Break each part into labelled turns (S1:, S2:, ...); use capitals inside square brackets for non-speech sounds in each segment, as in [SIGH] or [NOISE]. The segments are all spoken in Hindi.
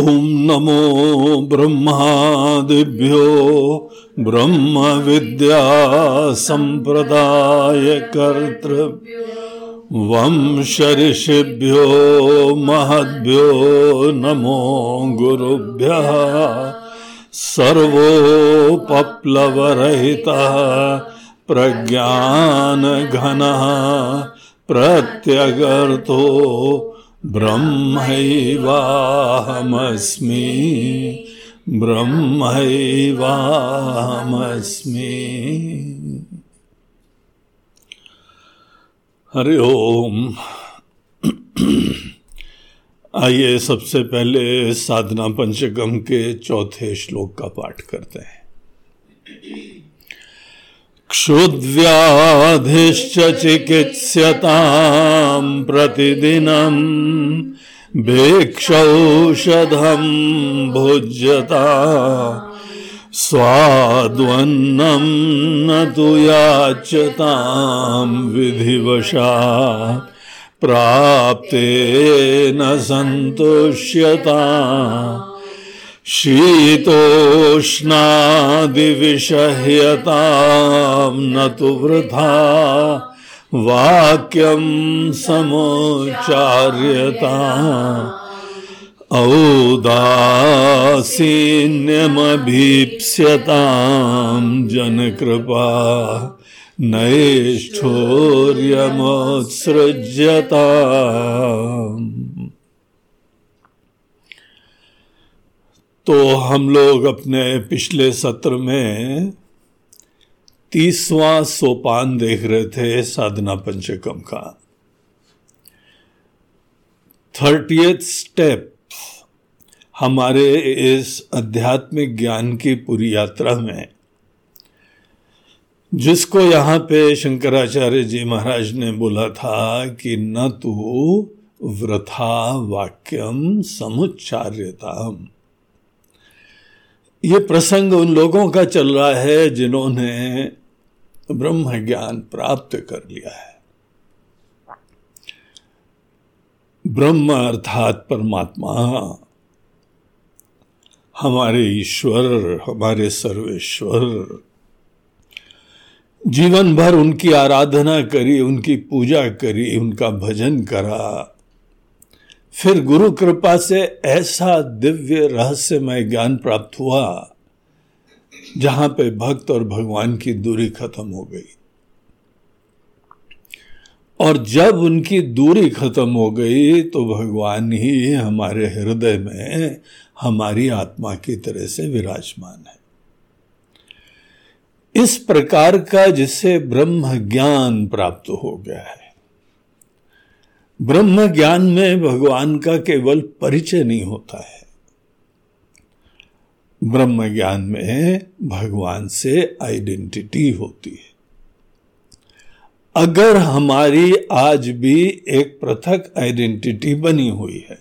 S1: ॐ नमो ब्रह्मादिभ्यो ब्रह्म ब्रह्मविद्यासम्प्रदायकर्तृभ्यो वंशऋषिभ्यो महद्भ्यो नमो गुरुभ्यः सर्वोपप्लवरहितः प्रज्ञानघनः प्रत्यगर्तो ब्रह्मैवाहमस्मि। ब्रह्मैवाहमस्मि। हरि ओम। आइए सबसे पहले साधना पंचगम के चौथे श्लोक का पाठ करते हैं। क्षुद्व्याधिश्च चिकित्स्यतां प्रतिदिनम् भिक्षौषधं भुज्यता। स्वाद्वन्नं न तु याच्यतां विधिवशा। प्राप्ते न सन्तुष्यता। शीतोष्णादिविषह्यतां न तु वृथा वाक्यं समुच्चार्यता। औदासीन्यमभीप्स्यतां जनकृपा नैष्ठोर्यमोत्सृज्यता तो हम लोग अपने पिछले सत्र में तीसवां सोपान देख रहे थे, साधना पंचकम का। थर्टियथ स्टेप हमारे इस आध्यात्मिक ज्ञान की पूरी यात्रा में, जिसको यहाँ पे शंकराचार्य जी महाराज ने बोला था कि न तो वृथा वाक्यम समुच्चार्यता ये प्रसंग उन लोगों का चल रहा है जिन्होंने ब्रह्म ज्ञान प्राप्त कर लिया है। ब्रह्म अर्थात परमात्मा, हमारे ईश्वर, हमारे सर्वेश्वर, जीवन भर उनकी आराधना करी, उनकी पूजा करी, उनका भजन करा फिर गुरु कृपा से ऐसा दिव्य रहस्यमय ज्ञान प्राप्त हुआ, जहाँ पे भक्त और भगवान की दूरी खत्म हो गई। और जब उनकी दूरी खत्म हो गई तो भगवान ही हमारे हृदय में हमारी आत्मा की तरह से विराजमान है। इस प्रकार का जिसे ब्रह्म ज्ञान प्राप्त हो गया है। ब्रह्म ज्ञान में भगवान का केवल परिचय नहीं होता है। ब्रह्म ज्ञान में भगवान से आइडेंटिटी होती है। अगर हमारी आज भी एक पृथक आइडेंटिटी बनी हुई है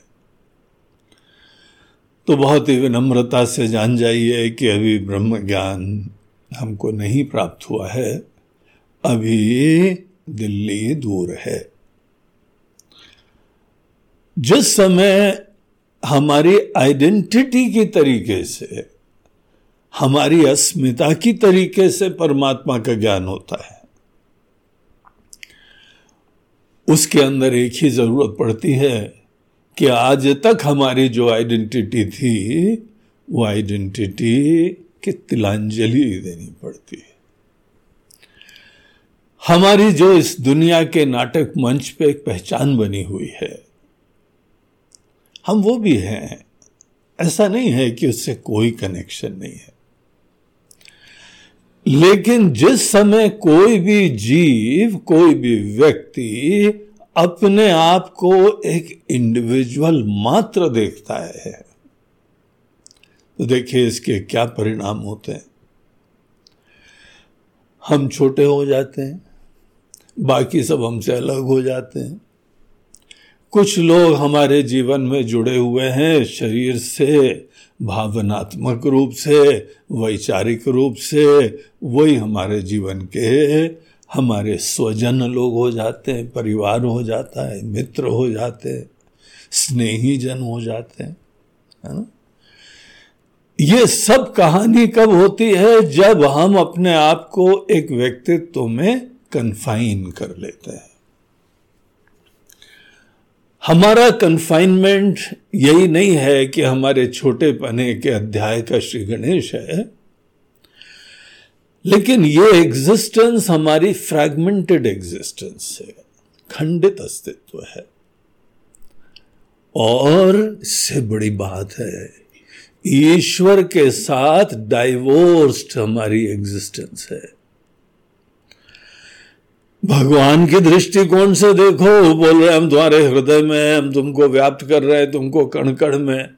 S1: तो बहुत ही विनम्रता से जान जाइए कि अभी ब्रह्म ज्ञान हमको नहीं प्राप्त हुआ है। अभी दिल्ली दूर है। जिस समय हमारी आइडेंटिटी की तरीके से, हमारी अस्मिता की तरीके से परमात्मा का ज्ञान होता है, उसके अंदर एक ही ज़रूरत पड़ती है कि आज तक हमारी जो आइडेंटिटी थी, वो आइडेंटिटी की तिलांजलि देनी पड़ती है। हमारी जो इस दुनिया के नाटक मंच पे एक पहचान बनी हुई है हम वो भी हैं। ऐसा नहीं है कि उससे कोई कनेक्शन नहीं है। लेकिन जिस समय कोई भी जीव, कोई भी व्यक्ति अपने आप को एक इंडिविजुअल मात्र देखता है तो देखिए इसके क्या परिणाम होते हैं। हम छोटे हो जाते हैं, बाकी सब हमसे अलग हो जाते हैं। कुछ लोग हमारे जीवन में जुड़े हुए हैं, शरीर से, भावनात्मक रूप से, वैचारिक रूप से, वही हमारे जीवन के हमारे स्वजन लोग हो जाते हैं, परिवार हो जाता है, मित्र हो जाते हैं स्नेही जन हो जाते हैं, है ना? ये सब कहानी कब होती है? जब हम अपने आप को एक व्यक्तित्व में कन्फाइन कर लेते हैं। हमारा कन्फाइनमेंट यही नहीं है कि हमारे छोटे पने के अध्याय का श्री गणेश है, लेकिन ये एग्जिस्टेंस हमारी फ्रैगमेंटेड एग्जिस्टेंस है, खंडित अस्तित्व है। और इससे बड़ी बात है, ईश्वर के साथ डाइवोर्स्ड हमारी एग्जिस्टेंस है। भगवान की दृष्टिकोण से देखो, बोल रहे हम तुम्हारे हृदय में हम तुमको व्याप्त कर रहे हैं, तुमको कण कण में।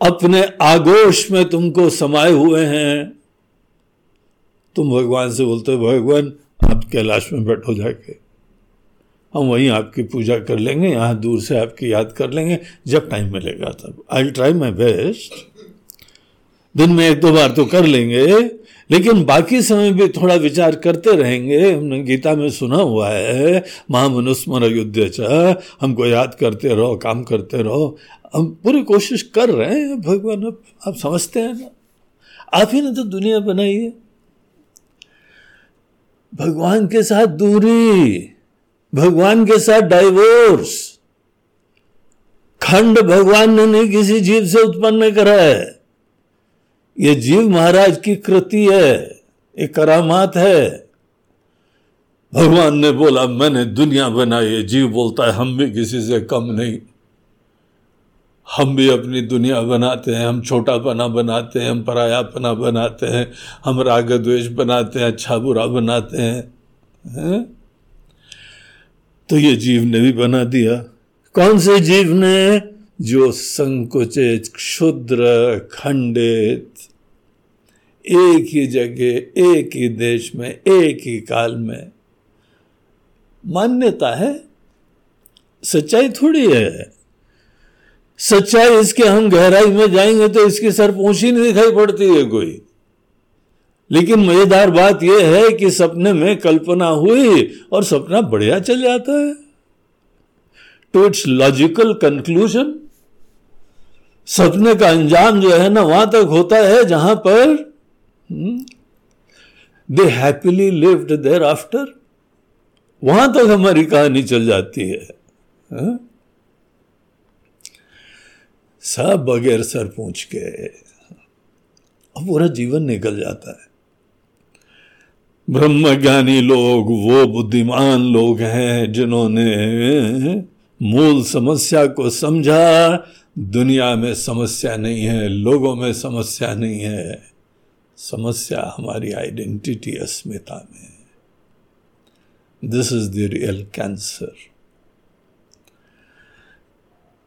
S1: अपने आगोश में तुमको समाये हुए हैं। तुम भगवान से बोलते हो भगवान, आप कैलाश में बैठो जाके। हम वहीं आपकी पूजा कर लेंगे, यहाँ दूर से आपकी याद कर लेंगे, जब टाइम मिलेगा तब। आई ट्राई माई बेस्ट दिन में एक दो बार तो कर लेंगे लेकिन बाकी समय भी थोड़ा विचार करते रहेंगे। हमने गीता में सुना हुआ है, महामनुस्मर अयोध्या हमको याद करते रहो, काम करते रहो। हम पूरी कोशिश कर रहे हैं, भगवान, आप समझते हैं ना? आप ही ने तो दुनिया बनाई है। भगवान के साथ दूरी, भगवान के साथ डाइवोर्स खंड भगवान ने नहीं किसी जीव से उत्पन्न करा है। ये जीव महाराज की कृति है, ये करामात है। भगवान ने बोला, मैंने दुनिया बनाई है, जीव बोलता है, हम भी किसी से कम नहीं। हम भी अपनी दुनिया बनाते हैं, हम छोटा पना बनाते हैं, हम परायापना बनाते हैं, हम राग द्वेष बनाते हैं अच्छा बुरा बनाते हैं, है? तो ये जीव ने भी बना दिया। कौन से जीव ने? जो संकुचित, क्षुद्र, खंडित एक ही जगह, एक ही देश में, एक ही काल में। मान्यता है? सच्चाई थोड़ी है। सच्चाई इसके हम गहराई में जाएँगे तो इसकी सर ही नहीं दिखाई पड़ती है कोई। लेकिन मज़ेदार बात यह है कि सपने में कल्पना हुई और सपना बढ़िया चल जाता है। टू इट्स लॉजिकल कंक्लूजन सपने का अंजाम जो है ना, वहाँ तक होता है जहाँ पर they happily lived there after वहाँ तक हमारी कहानी चल जाती है? सब बगैर सर पूछ के। अब पूरा जीवन निकल जाता है। ब्रह्म ज्ञानी लोग, वो बुद्धिमान लोग हैं जिन्होंने मूल समस्या को समझा। दुनिया में समस्या नहीं है, लोगों में समस्या नहीं है। समस्या हमारी आइडेंटिटी अस्मिता में this is the real cancer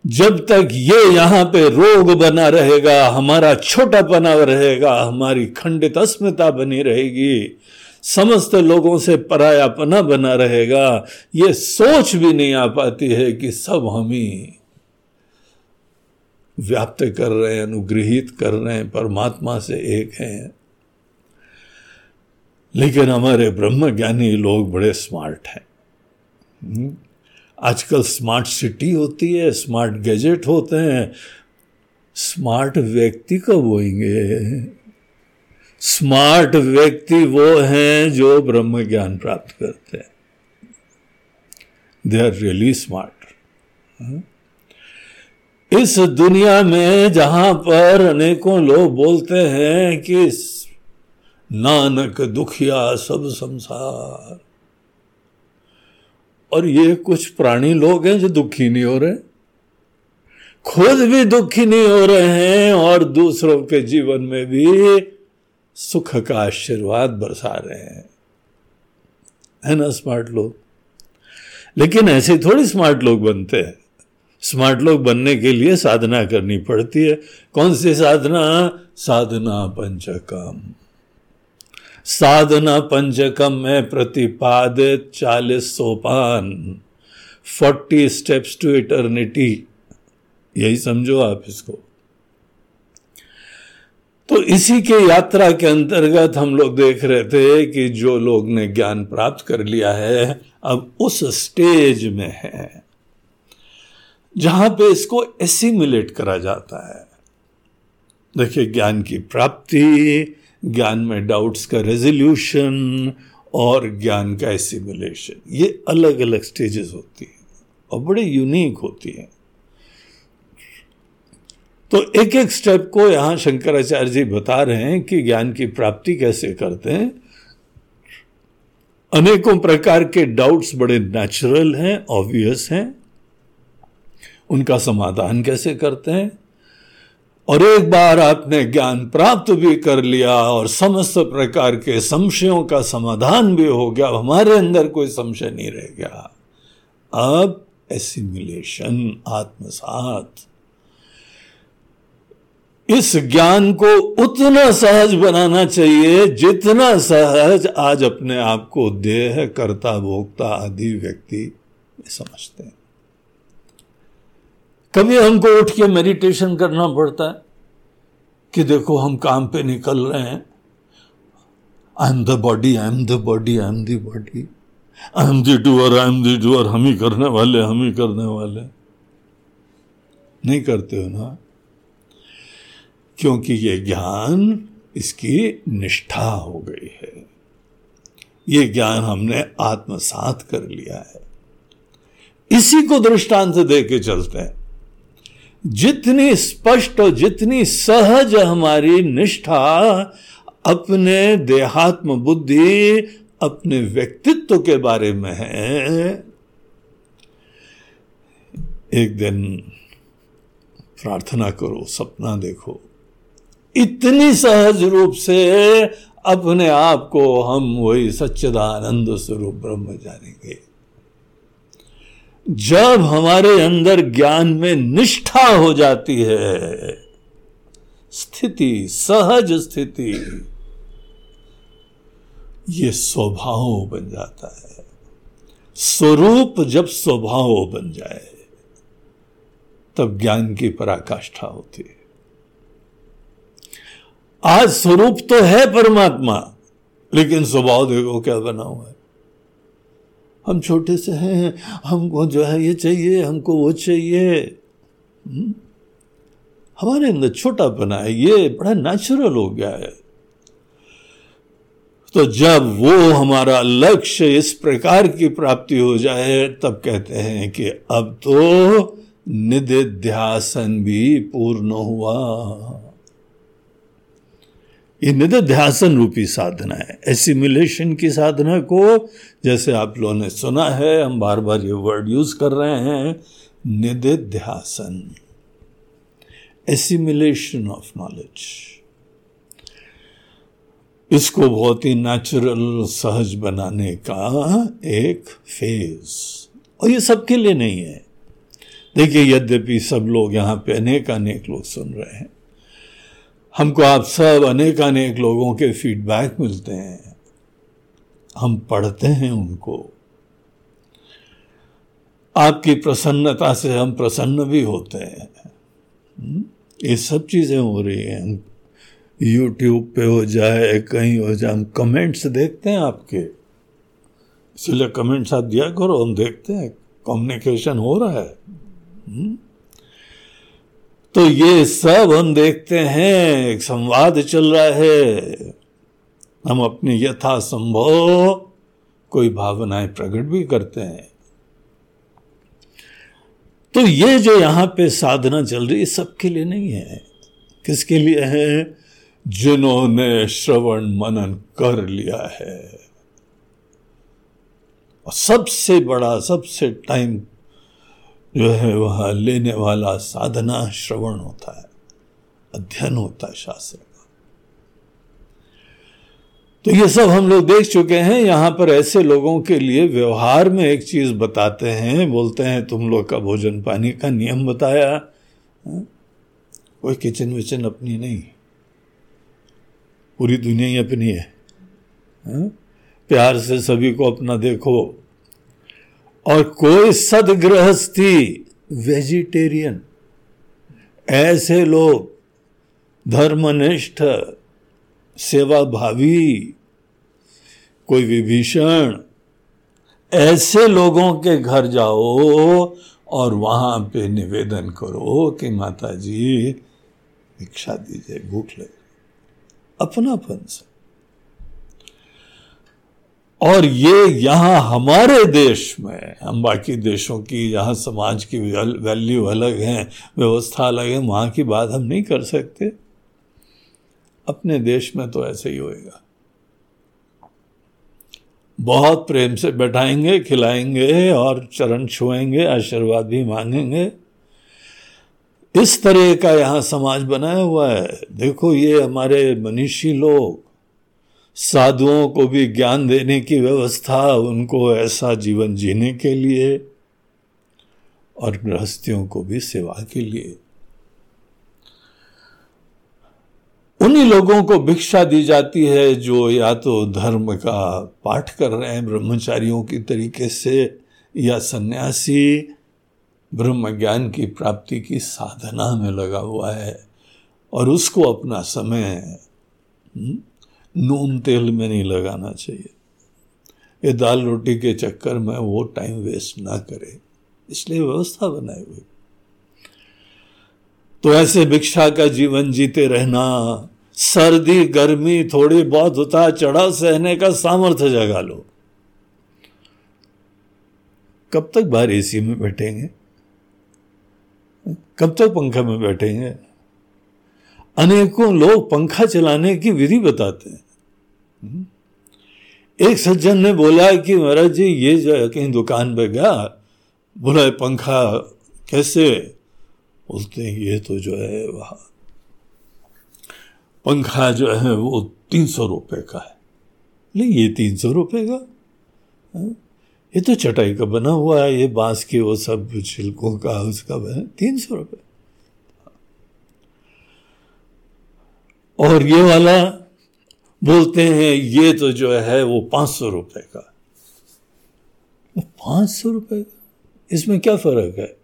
S1: जब तक ये यहाँ पे रोग बना रहेगा, हमारा छोटा बना रहेगा, हमारी खंडित अस्मिता बनी रहेगी, समस्त लोगों से परायापना बना रहेगा, ये सोच भी नहीं आ पाती है कि सब हम ही व्याप्त कर रहे हैं, अनुग्रहित कर रहे हैं, परमात्मा से एक हैं। लेकिन हमारे ब्रह्म ज्ञानी लोग बड़े स्मार्ट हैं। हम्म? आजकल स्मार्ट सिटी होती है स्मार्ट गैजेट होते हैं स्मार्ट व्यक्ति कब होंगे स्मार्ट व्यक्ति वो हैं जो ब्रह्म ज्ञान प्राप्त करते हैं। दे आर रियली स्मार्ट इस दुनिया में जहाँ पर अनेकों लोग बोलते हैं कि नानक दुखिया सब संसार। और ये कुछ प्राणी लोग हैं जो दुखी नहीं हो रहे। खुद भी दुखी नहीं हो रहे हैं और दूसरों के जीवन में भी सुख का आशीर्वाद बरसा रहे हैं। है ना, स्मार्ट लोग? लेकिन ऐसे थोड़ी स्मार्ट लोग बनते हैं। स्मार्ट लोग बनने के लिए साधना करनी पड़ती है। कौन सी साधना? साधना पंचकम। साधना पंचकम में प्रतिपादित चालीस सोपान। Forty steps to eternity. यही समझो आप इसको। तो इसी के यात्रा के अंतर्गत हम लोग देख रहे थे कि जो लोग ने ज्ञान प्राप्त कर लिया है, अब उस स्टेज में है, जहाँ पे इसको एसिमुलेट करा जाता है। देखिए, ज्ञान की प्राप्ति ज्ञान में डाउट्स का रेजोल्यूशन और ज्ञान का एसिमुलेशन ये अलग अलग स्टेजेस होती हैं और बड़े यूनिक होती हैं। तो एक एक स्टेप को यहाँ शंकराचार्य जी बता रहे हैं कि ज्ञान की प्राप्ति कैसे करते हैं। अनेकों प्रकार के डाउट्स बड़े नेचुरल हैं ऑब्वियस हैं। उनका समाधान कैसे करते हैं? और एक बार आपने ज्ञान प्राप्त भी कर लिया और समस्त प्रकार के संशयों का समाधान भी हो गया हमारे अंदर कोई संशय नहीं रह गया। अब एसिमिलेशन आत्मसात। इस ज्ञान को उतना सहज बनाना चाहिए जितना सहज आज अपने आप को देह, कर्ता, भोक्ता आदि व्यक्ति समझते हैं। कभी हमको उठ के मेडिटेशन करना पड़ता है कि देखो हम काम पे निकल रहे हैं। I am the body I am the body I am the body I am the doer I am the doer हम ही करने वाले, हम ही करने वाले। नहीं करते हो ना? क्योंकि ये ज्ञान इसकी निष्ठा हो गई है। ये ज्ञान हमने आत्मसात कर लिया है। इसी को दृष्टांत दे के चलते हैं। जितनी स्पष्ट और जितनी सहज हमारी निष्ठा, अपने देहात्म बुद्धि, अपने व्यक्तित्व के बारे में है। एक दिन प्रार्थना करो, सपना देखो। इतनी सहज रूप से अपने आप को हम वही सच्चिदानंद स्वरूप ब्रह्म जानेंगे जब हमारे अंदर ज्ञान में निष्ठा हो जाती है, स्थिति, सहज स्थिति, ये स्वभाव बन जाता है। स्वरूप जब स्वभाव बन जाए, तब ज्ञान की पराकाष्ठा होती है। आज स्वरूप तो है परमात्मा, लेकिन स्वभाव देखो क्या बना हुआ है। हम छोटे से हैं, हमको जो है ये चाहिए, हमको वो चाहिए। हम्म? हमारे अंदर छोटा बना है, ये बड़ा नेचुरल हो गया है। तो जब वो हमारा लक्ष्य इस प्रकार की प्राप्ति हो जाए, तब कहते हैं कि अब तो निधिध्यासन भी पूर्ण हुआ। ये निध्यासन रूपी साधना है। एसिमुलेशन की साधना को, जैसे आप लोगों ने सुना है, हम बार बार ये वर्ड यूज़ कर रहे हैं निध्यासन एसिमुलेशन ऑफ़ नॉलेज इसको बहुत ही नेचुरल सहज बनाने का एक फ़ेज़ और ये सबके लिए नहीं है। देखिए, यद्यपि सब लोग यहाँ पे अनेक अनेक लोग सुन रहे हैं। हमको आप सब अनेक अनेक लोगों के फीडबैक मिलते हैं। हम पढ़ते हैं उनको। आपकी प्रसन्नता से हम प्रसन्न भी होते हैं। हम्म? ये सब चीज़ें हो रही हैं। यूट्यूब पे हो जाए, कहीं हो जाए, हम कमेंट्स देखते हैं आपके। इसलिए कमेंट्स आप दिया करो, हम देखते हैं। कम्युनिकेशन हो रहा है। हुँ? तो ये सब हम देखते हैं, एक संवाद चल रहा है। हम अपनी यथा संभव कोई भावनाएँ प्रकट भी करते हैं। तो ये जो यहाँ पे साधना चल रही है सबके लिए नहीं है। किसके लिए है? जिन्होंने श्रवण मनन कर लिया है। और सबसे बड़ा, सबसे टाइम जो है वह लेने वाला साधना श्रवण होता है, अध्ययन होता है शास्त्र का। तो ये सब हम लोग देख चुके हैं, यहाँ पर ऐसे लोगों के लिए व्यवहार में एक चीज़ बताते हैं, बोलते हैं, तुम लोग का भोजन पानी का नियम बताया। हाँ? कोई किचन विचन अपनी नहीं। पूरी दुनिया ही अपनी है। प्यार से सभी को अपना देखो। और कोई सदगृहस्थी वेजिटेरियन। ऐसे लोग धर्मनिष्ठ सेवा भावी कोई विभीषण, ऐसे लोगों के घर जाओ और वहाँ पे निवेदन करो कि माता जी भिक्षा दीजिए, भूख लगे। अपनापन से। और ये यहाँ हमारे देश में, हम बाकी देशों की जहाँ समाज की वैल्यू अलग है, व्यवस्था अलग है, वहाँ की बात हम नहीं कर सकते। अपने देश में तो ऐसे ही होएगा। बहुत प्रेम से बैठाएँगे, खिलाएँगे और चरण छुएँगे, आशीर्वाद भी मांगेंगे। इस तरह का यहाँ समाज बनाया हुआ है। देखो ये हमारे मनीषी लोग साधुओं को भी ज्ञान देने की व्यवस्था उनको ऐसा जीवन जीने के लिए और गृहस्थियों को भी सेवा के लिए। उन्हीं लोगों को भिक्षा दी जाती है जो या तो धर्म का पाठ कर रहे हैं ब्रह्मचारियों की तरीके से या सन्यासी ब्रह्म ज्ञान की प्राप्ति की साधना में लगा हुआ है और उसको अपना समय हम्म, नून तेल में नहीं लगाना चाहिए। ये दाल रोटी के चक्कर में वो टाइम वेस्ट ना करे। इसलिए व्यवस्था बनाई हुई। तो ऐसे भिक्षा का जीवन जीते रहना, सर्दी, गर्मी, थोड़ी बहुत उतार चढ़ाव सहने का सामर्थ्य जगा लो। कब तक बाहर एसी में बैठेंगे? कब तक पंखा में बैठेंगे? अनेकों लोग पंखा चलाने की विधि बताते हैं। एक सज्जन ने बोला कि महाराज जी, ये जो है, कहीं दुकान पर गया, बोला पंखा कैसे? बोलते हैं, ये तो जो है, वहाँ पंखा जो है, वो तीन सौ रुपये का है। नहीं, ये तीन सौ रुपये का? हाँ? ये तो चटाई का बना हुआ है, ये बाँस के वो सब छिलकों का, उसका तीन सौ रुपये और ये वाला बोलते हैं, ये तो जो है वो पाँच सौ रुपये का। पाँच सौ रुपये का? इसमें क्या फ़र्क है?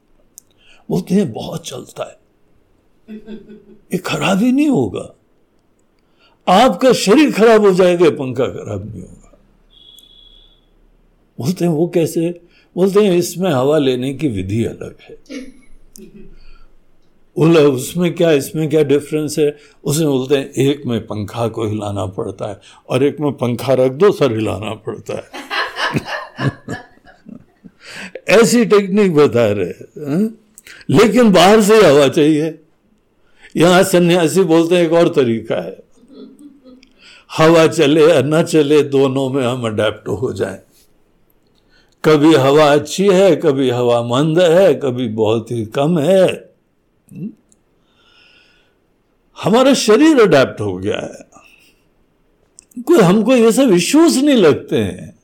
S1: बोलते हैं, बहुत चलता है। ये खराब ही नहीं होगा। आपका शरीर खराब हो जाएगा पंखा खराब नहीं होगा। बोलते हैं, वो कैसे? बोलते हैं, इसमें हवा लेने की विधि अलग है। बोला, उसमें क्या, इसमें क्या डिफरेंस है? उसमें बोलते हैं, एक में पंखा को हिलाना पड़ता है और एक में पंखा रख दो, सर हिलाना पड़ता है. [LAUGHS] ऐसी टेक्निक बता रहे हैं लेकिन बाहर से हवा चाहिए। यहाँ सन्यासी बोलते हैं, एक और तरीका है। हवा चले या न चले, दोनों में हम अडेप्ट हो जाएँ। कभी हवा अच्छी है, कभी हवा मंद है, कभी बहुत ही कम है? हमारा शरीर अडेप्ट हो गया है। कोई हमको ये सब इश्यूज़ नहीं लगते हैं?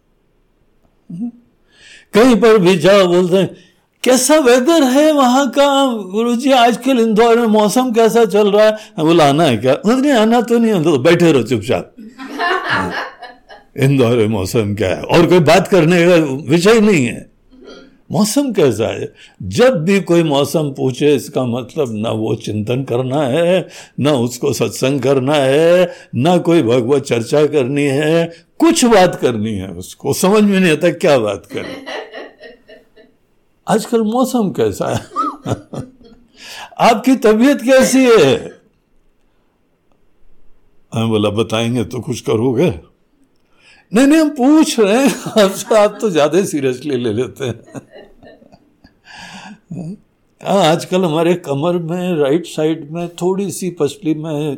S1: कहीं पर भी जाओ बोलते हैं कैसा वेदर है वहाँ का? गुरु जी आजकल इंदौर में मौसम कैसा चल रहा है? बोला आना है क्या? नहीं आना तो नहीं तो बैठे रहो चुपचाप। [LAUGHS] इंदौर में मौसम क्या है? और कोई बात करने का विषय नहीं है। मौसम कैसा है? जब भी कोई मौसम पूछे, इसका मतलब ना वो चिंतन करना है, ना उसको सत्संग करना है, ना कोई भगवत चर्चा करनी है। कुछ बात करनी है उसको। समझ में नहीं आता क्या बात करें। आजकल मौसम कैसा है? [LAUGHS] आपकी तबीयत कैसी है? हमें बोला, बताएँगे तो कुछ करोगे? नहीं नहीं, हम पूछ रहे हैं। [LAUGHS] आपसे आप तो ज़्यादा सीरियसली ले लेते हैं। हाँ आजकल हमारे कमर में राइट साइड में, थोड़ी सी पसली में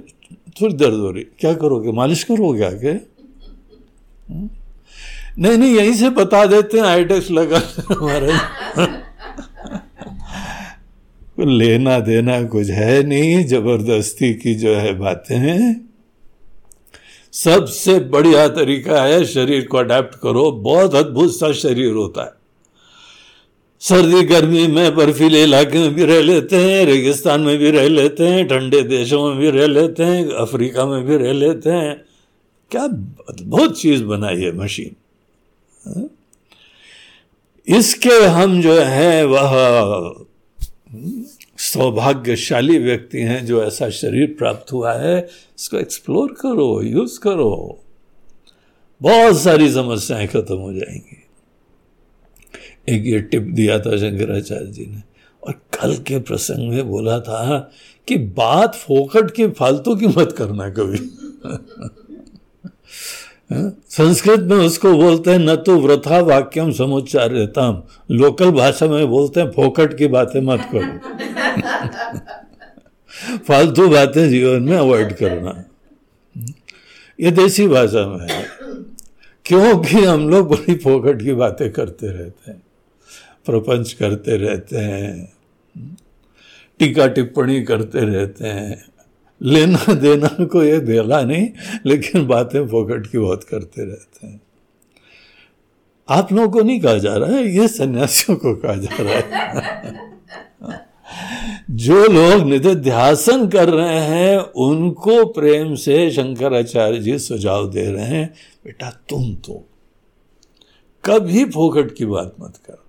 S1: थोड़ी दर्द हो रही क्या करोगे? मालिश करोगे आगे? नहीं नहीं, यहीं से बता देते हैं आईडेक्स लगा हमारे [LAUGHS] लेना देना कुछ है नहीं, ज़बरदस्ती की जो है बातें हैं। सबसे बढ़िया तरीका है शरीर को अडेप्ट करो। बहुत अद्भुत सा शरीर होता है। सर्दी गर्मी में बर्फीले इलाके में भी रह लेते हैं, रेगिस्तान में भी रह लेते हैं, ठंडे देशों में भी रह लेते हैं, अफ्रीका में भी रह लेते हैं। क्या अद्भुत चीज़ बनाई है मशीन? इसके हम जो है, वह सौभाग्यशाली व्यक्ति हैं जो ऐसा शरीर प्राप्त हुआ है, इसको एक्सप्लोर करो यूज़ करो बहुत सारी समस्याएँ खत्म हो जाएँगी एक ये टिप दिया था शंकराचार्य जी ने, और कल के प्रसंग में बोला था कि बात फोकट की, फालतू की मत करना कभी? [LAUGHS] संस्कृत में उसको बोलते हैं, न तो व्रथा वाक्यम समुच्चार्यता लोकल भाषा में बोलते हैं, फोकट की बातें मत करो। [LAUGHS] फालतू बातें जीवन में अवॉइड करना। ये देसी भाषा में है। क्योंकि हम लोग बड़ी फोकट की बातें करते रहते हैं, प्रपंच करते रहते हैं, टीका टिप्पणी करते रहते हैं। लेना [LAUGHS] देना को ये देला नहीं, लेकिन बातें फोकट की बहुत करते रहते हैं। आप लोगों को नहीं कहा जा रहा है, ये सन्यासियों को कहा जा रहा है। [LAUGHS] जो लोग निधिध्यासन कर रहे हैं, उनको प्रेम से शंकराचार्य जी सुझाव दे रहे हैं, बेटा तुम तो कभी फोकट की बात मत करना।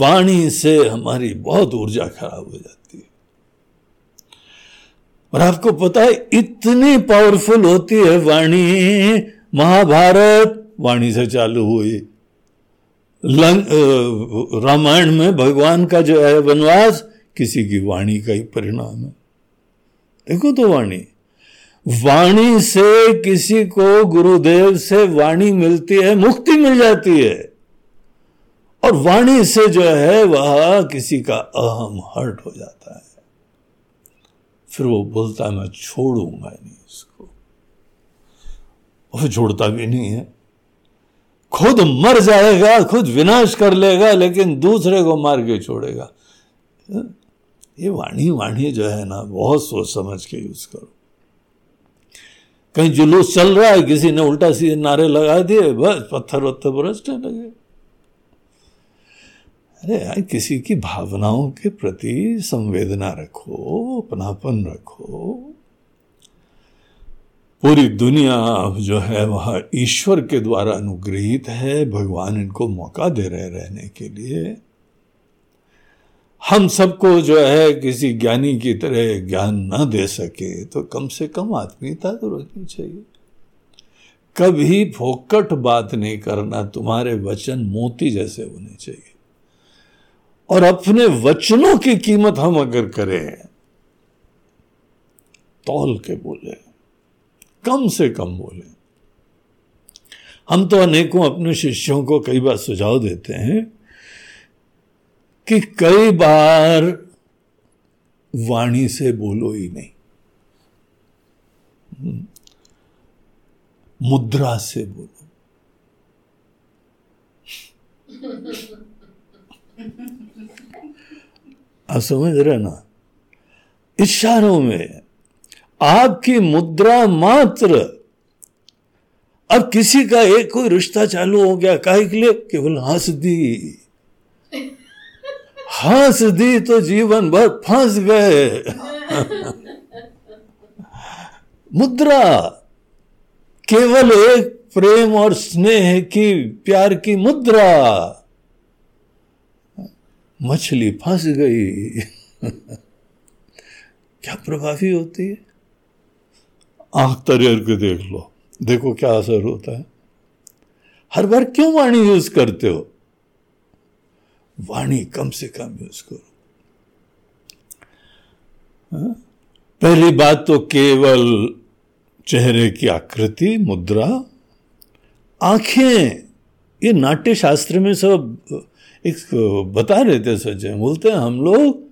S1: वाणी से हमारी बहुत ऊर्जा खराब हो जाती और आपको पता है, इतनी पावरफुल होती है वाणी। महाभारत वाणी से चालू हुई। रामायण में भगवान का जो है वनवास, किसी की वाणी का ही परिणाम है। देखो तो वाणी। वाणी से किसी को गुरुदेव से वाणी मिलती है, मुक्ति मिल जाती है। और वाणी से जो है, वह किसी का अहम हर्ट हो जाता है। फिर वो बोलता मैं छोड़ूँगा नहीं इसको। और छोड़ता भी नहीं है। खुद मर जाएगा, खुद विनाश कर लेगा, लेकिन दूसरे को मार के छोड़ेगा। ये वाणी वाणी जो है ना, बहुत सोच समझ के यूज़ करो। कहीं जुलूस चल रहा है, किसी ने उल्टा सीधे नारे लगा दिए, बस पत्थर वत्थर बरसने लगे। अरे यार, किसी की भावनाओं के प्रति संवेदना रखो, अपनापन रखो। पूरी दुनिया जो है वह ईश्वर के द्वारा अनुग्रहित है, भगवान इनको मौका दे रहे रहने के लिए। हम सबको जो है किसी ज्ञानी की तरह ज्ञान न दे सके तो कम से कम आत्मीयता तो रखनी चाहिए। कभी फोकट बात नहीं करना, तुम्हारे वचन मोती जैसे होने चाहिए। और अपने वचनों की कीमत हम अगर करें, तौल के बोले, कम से कम बोले। हम तो अनेकों अपने शिष्यों को कई बार सुझाव देते हैं कि कई बार वाणी से बोलो ही नहीं। मुद्रा से बोलो। आप समझ रहे ना? इशारों में आपकी मुद्रा मात्र अब किसी का एक कोई रिश्ता चालू हो गया, काहे के लिए? केवल हंस दी हंस दी तो जीवन भर फंस गए। मुद्रा केवल एक प्रेम और स्नेह की, प्यार की मुद्रा। मछली फंस गई। [LAUGHS] क्या प्रभावी होती है? आँख तरियर के देख लो। देखो क्या असर होता है। हर बार क्यों वाणी यूज़ करते हो? वाणी कम से कम यूज़ करो। हा? पहली बात तो केवल चेहरे की आकृति, मुद्रा, आँखें, ये नाट्य शास्त्र में सब एक बता रहे थे सच्चे बोलते हैं, हम लोग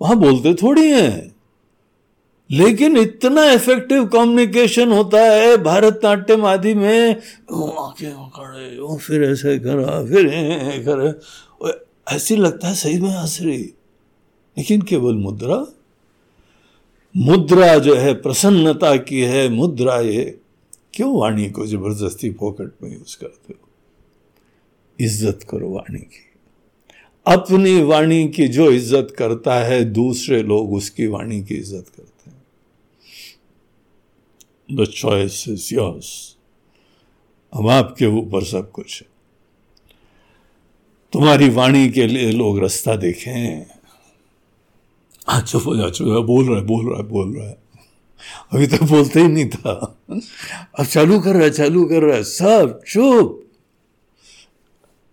S1: वहाँ बोलते थोड़ी हैं। लेकिन इतना इफ़ेक्टिव कम्युनिकेशन होता है भारतनाट्यम आदि में आँखें खड़े फिर ऐसे करा, फिर करे। ऐसी लगता है सही में रही लेकिन केवल मुद्रा। मुद्रा जो है, प्रसन्नता की है, मुद्रा ये। क्यों वाणी को ज़बरदस्ती पॉकेट में यूज़ करते हो? इज़्ज़त करो वाणी की। अपनी वाणी की जो इज़्ज़त करता है, दूसरे लोग उसकी वाणी की इज़्ज़त करते हैं। द चॉइस इज़ योर्स अब आपके ऊपर सब कुछ है। तुम्हारी वाणी के लिए लोग रास्ता देखें चुप हो जा, चुप बोल रहा है, बोल रहा है, बोल रहा है। अभी तक तो बोलते ही नहीं था। अब चालू कर रहा है, चालू कर रहा है। सब चुप।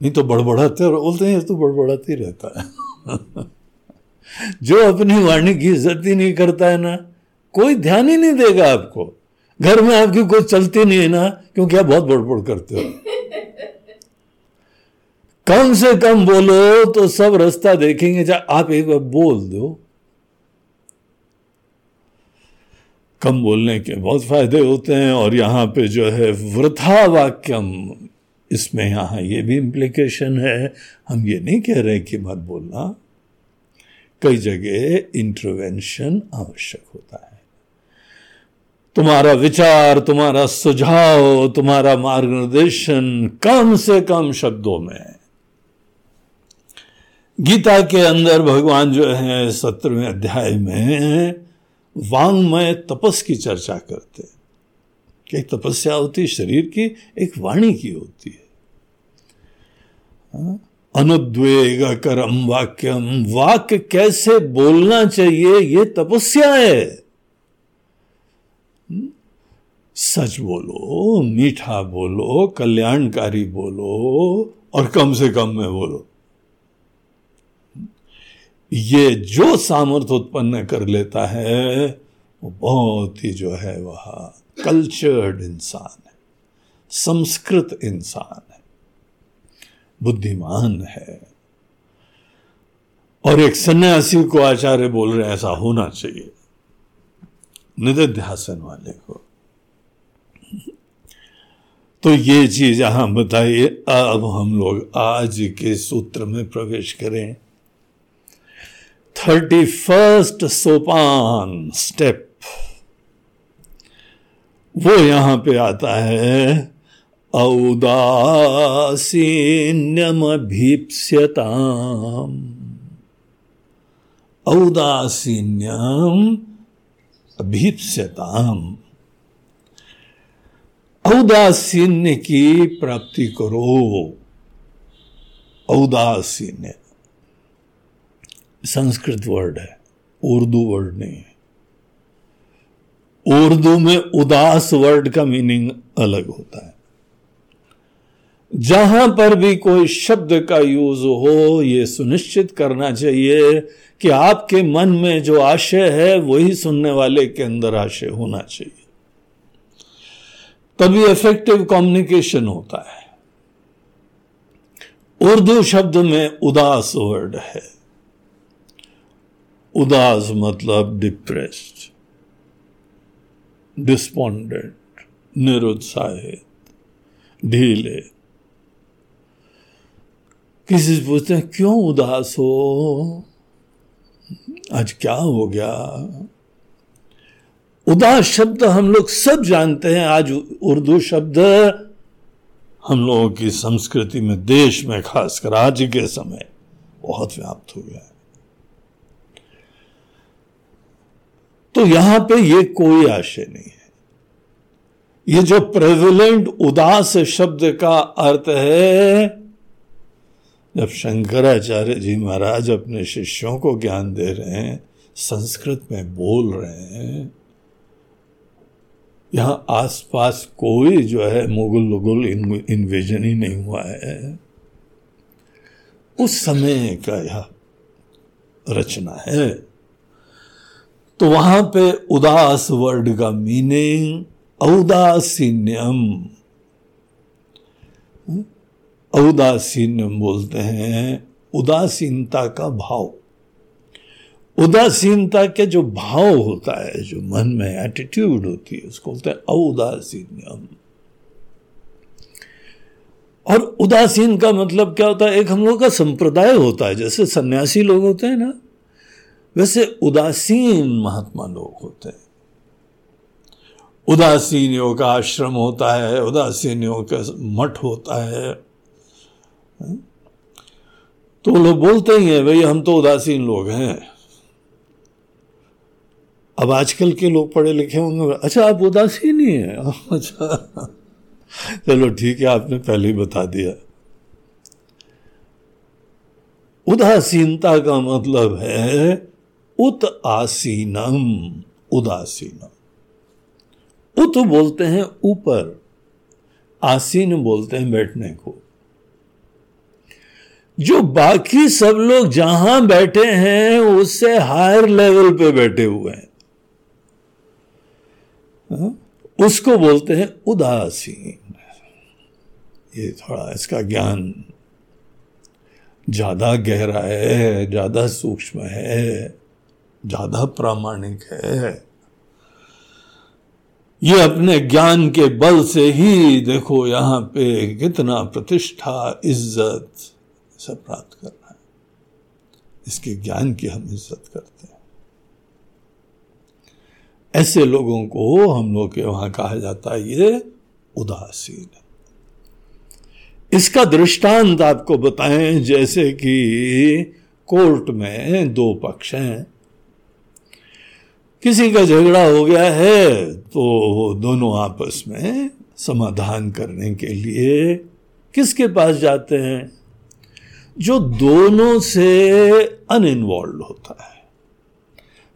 S1: नहीं तो बड़बड़ाते और बोलते हैं तो बड़बड़ाते ही रहता है। [LAUGHS] जो अपनी वाणी की इज़्ज़त ही नहीं करता है ना, कोई ध्यान ही नहीं देगा आपको। घर में आपकी कोई चलती नहीं है ना, क्योंकि आप बहुत बड़बड़ करते हो। [LAUGHS] कम से कम बोलो तो सब रास्ता देखेंगे चाहे आप एक बार बोल दो। कम बोलने के बहुत फ़ायदे होते हैं और यहाँ पे जो है वृथा वाक्यम। इसमें यहाँ ये भी इम्प्लीकेशन है। हम ये नहीं कह रहे कि मत बोलना। कई जगह इंटरवेंशन आवश्यक होता है। तुम्हारा विचार, तुम्हारा सुझाव, तुम्हारा मार्गदर्शन कम से कम शब्दों में। गीता के अंदर भगवान जो है, सत्रहवें अध्याय में वांगमय तपस की चर्चा करते हैं। कि एक तपस्या होती है, शरीर की एक वाणी की होती है हाँ? अनुद्वेग करम वाक्यम, वाक्य कैसे बोलना चाहिए, ये तपस्या है हम्म? सच बोलो, मीठा बोलो, कल्याणकारी बोलो, और कम से कम में बोलो ये जो सामर्थ्य उत्पन्न कर लेता है, वो बहुत ही जो है वह कल्चर्ड इंसान है, संस्कृत इंसान है, बुद्धिमान है। और एक सन्यासी को आचार्य बोल रहे ऐसा होना चाहिए। निधिध्यासन वाले को। तो ये चीज़ यहाँ बताइए, अब हम लोग आज के सूत्र में प्रवेश करें। थर्टी फ़र्स्ट सोपान स्टेप वो यहाँ पे आता है। औदासीन्यमभीप्स्यताम। औदासीन्यम अभीप्स्यताम। औदासीन्य की प्राप्ति करो। औदासीन्य। संस्कृत वर्ड है, उर्दू वर्ड नहीं है। उर्दू में उदास वर्ड का मीनिंग अलग होता है। जहाँ पर भी कोई शब्द का यूज़ हो यह सुनिश्चित करना चाहिए कि आपके मन में जो आशय है, वही सुनने वाले के अंदर आशय होना चाहिए। तभी इफ़ेक्टिव कम्युनिकेशन होता है। उर्दू शब्द में उदास वर्ड है। उदास मतलब डिप्रेस्ड डिस्पॉन्डेंट निरुत्साहित ढीले। किसी से पूछते हैं, क्यों उदास हो? आज क्या हो गया? उदास शब्द हम लोग सब जानते हैं। आज उर्दू शब्द हम लोगों की संस्कृति में, देश में, खासकर आज के समय, बहुत व्याप्त हो गया है। तो यहाँ पे ये कोई आशय नहीं है। ये जो प्रेविलेंट उदास शब्द का अर्थ है, जब शंकराचार्य जी महाराज अपने शिष्यों को ज्ञान दे रहे हैं, संस्कृत में बोल रहे हैं, यहाँ आसपास कोई जो है मुगल उगुल इन्वेजन ही नहीं हुआ है। उस समय का यह रचना है। तो वहाँ पे उदास वर्ड का मीनिंग औदासीन्यम। औदासीन्यम बोलते हैं, उदासीनता का भाव। उदासीनता के जो भाव होता है, जो मन में एटीट्यूड होती है, उसको बोलते हैं औदासीन्यम। और उदासीन का मतलब क्या होता है? एक हम लोग का संप्रदाय होता है, जैसे सन्यासी लोग होते हैं ना वैसे उदासीन महात्मा लोग होते हैं। उदासीन योग का आश्रम होता है उदासीन योग का मठ होता है। तो लोग बोलते ही हैं, भाई, हम तो उदासीन लोग हैं। अब आजकल के लोग पढ़े लिखे होंगे अच्छा आप उदासीन ही हैं। [LAUGHS] अच्छा। चलो, ठीक है, आपने पहले ही बता दिया। उदासीनता का मतलब है उत आसीनम उदासीनम उत बोलते हैं ऊपर, आसीन बोलते हैं बैठने को। जो बाकी सब लोग जहाँ बैठे हैं, उससे हायर लेवल पे बैठे हुए हैं। हाँ? उसको बोलते हैं उदासीन। ये थोड़ा इसका ज्ञान ज़्यादा गहरा है, ज़्यादा सूक्ष्म है। ज़्यादा प्रामाणिक है। ये अपने ज्ञान के बल से ही देखो यहाँ पे कितना प्रतिष्ठा, इज़्ज़त सब प्राप्त कर रहा है। इसके ज्ञान की हम इज़्ज़त करते हैं। ऐसे लोगों को हम लोग के वहाँ कहा जाता है, ये उदासीन। है इसका दृष्टांत आपको बताएँ, जैसे कि कोर्ट में दो पक्ष हैं। किसी का झगड़ा हो गया है तो वो दोनों आपस में समाधान करने के लिए किसके पास जाते हैं? जो दोनों से अनइन्वॉल्व होता है,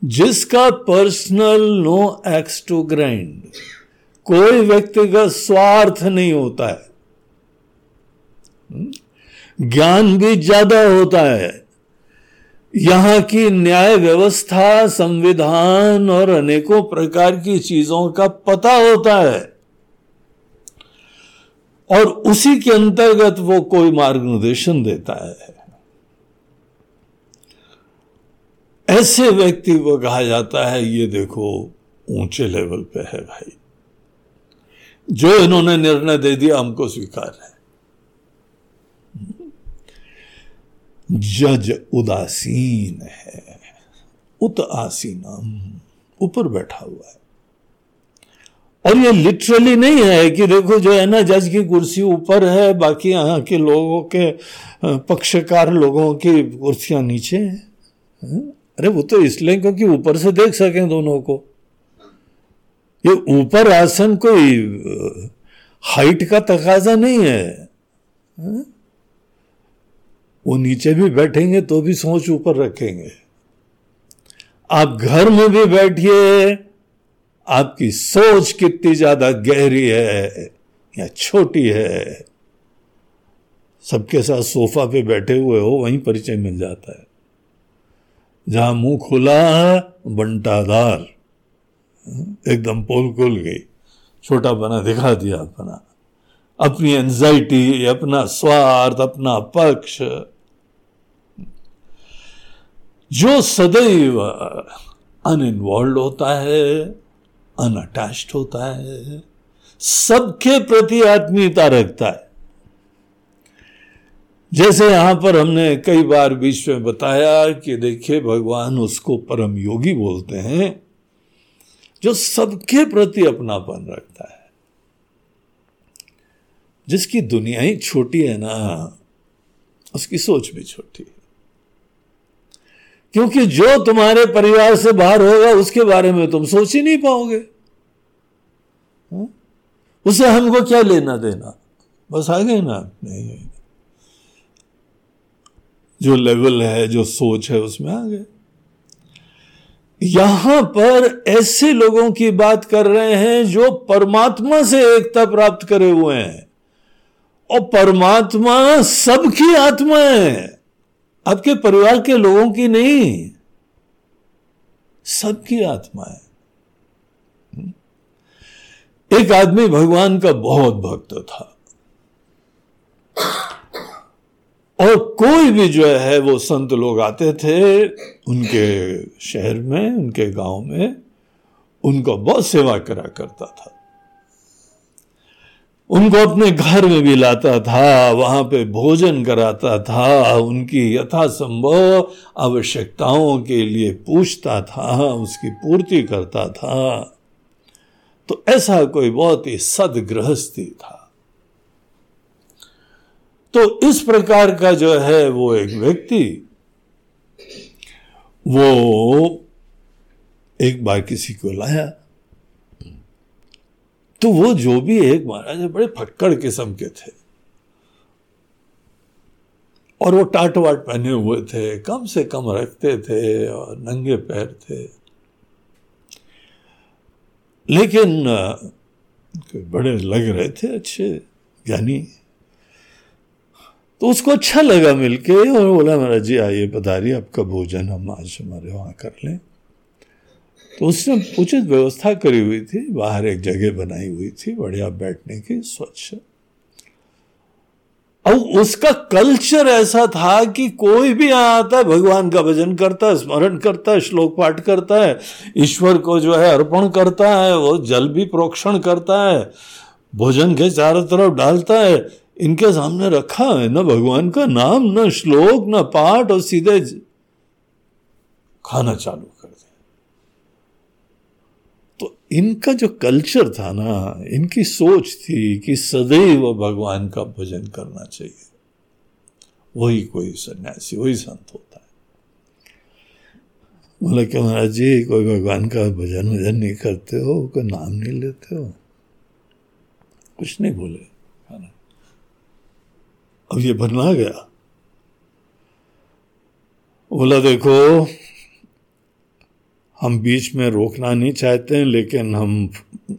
S1: जिसका personal no axe to grind कोई व्यक्तिगत स्वार्थ नहीं होता है। ज्ञान भी ज़्यादा होता है यहाँ की न्याय व्यवस्था, संविधान और अनेकों प्रकार की चीज़ों का पता होता है। और उसी के अंतर्गत वो कोई मार्गनिर्देशन देता है। ऐसे व्यक्ति को कहा जाता है, ये देखो, ऊँचे लेवल पे है भाई। जो इन्होंने निर्णय दे दिया, हमको स्वीकार है। जज उदासीन है उत आसीनम ऊपर बैठा हुआ है। और ये लिटरली नहीं है कि देखो जो है ना जज की कुर्सी ऊपर है बाकी यहाँ के लोगों के पक्षकार लोगों की कुर्सियाँ नीचे हैं। अरे वो तो इसलिए क्योंकि ऊपर से देख सकें दोनों को। ये ऊपर आसन कोई हाइट का तकाजा नहीं है, है? वो नीचे भी बैठेंगे तो भी सोच ऊपर रखेंगे। आप घर में भी बैठिए, आपकी सोच कितनी ज़्यादा गहरी है या छोटी है। सबके साथ सोफा पे बैठे हुए हो, वहीं परिचय मिल जाता है। जहाँ मुँह खुला बंटादार। एकदम पोल खुल गई। छोटा बना दिखा दिया अपना। अपनी एंजाइटी अपना स्वार्थ, अपना पक्ष। जो सदैव अनइन्वॉल्व होता है अनअटैच्ड होता है, सबके प्रति आत्मीयता रखता है। जैसे यहाँ पर हमने कई बार बीच में बताया कि देखिए, भगवान उसको परम योगी बोलते हैं, जो सबके प्रति अपनापन रखता है। जिसकी दुनिया ही छोटी है ना, उसकी सोच भी छोटी है। क्योंकि जो तुम्हारे परिवार से बाहर होगा, उसके बारे में तुम सोच ही नहीं पाओगे। हाँ? उसे हमको क्या लेना देना? बस आ गए ना? नहीं जो लेवल है, जो सोच है, उसमें आ गए। यहाँ पर ऐसे लोगों की बात कर रहे हैं जो परमात्मा से एकता प्राप्त करे हुए हैं। और परमात्मा सबकी आत्मा है। आपके परिवार के लोगों की नहीं, सबकी आत्मा है। एक आदमी भगवान का बहुत भक्त था। और कोई भी जो है, वो संत लोग आते थे उनके शहर में, उनके गाँव में, उनको बहुत सेवा करा करता था। उनको अपने घर में भी लाता था, वहाँ पे भोजन कराता था, उनकी यथासंभव आवश्यकताओं के लिए पूछता था, उसकी पूर्ति करता था। तो ऐसा कोई बहुत ही सदगृहस्थी था। तो इस प्रकार का जो है वो एक व्यक्ति, वो एक बार किसी को लाया तो वो जो भी एक महाराज बड़े फक्कड़ किस्म के थे। और वो टाट वाट पहने हुए थे, कम से कम रखते थे और नंगे पैर थे। लेकिन बड़े लग रहे थे अच्छे, ज्ञानी। तो उसको अच्छा लगा मिलके और बोला, महाराज जी, आइए पधारिए, आपका भोजन हम आज हमारे वहाँ कर लें। तो उसने उचित व्यवस्था करी हुई थी, बाहर एक जगह बनाई हुई थी, बढ़िया बैठने की, स्वच्छ। अब उसका कल्चर ऐसा था कि कोई भी आता है, भगवान का भजन करता है, स्मरण करता है, श्लोक पाठ करता है, ईश्वर को जो है अर्पण करता है, वो जल भी प्रोक्षण करता है, भोजन के चारों तरफ़ डालता है, इनके सामने रखा है, ना भगवान का नाम, ना श्लोक, ना पाठ, और सीधे खाना चालू कर दिया। तो इनका जो कल्चर था ना, इनकी सोच थी कि सदैव भगवान का भजन करना चाहिए। वही कोई सन्यासी, वही संत होता है। बोले कि महाराज जी, कोई भगवान का भजन भजन नहीं करते हो, कोई नाम नहीं लेते हो। कुछ नहीं बोले। अब ये बनना गया। बोला, देखो हम बीच में रोकना नहीं चाहते हैं, लेकिन हम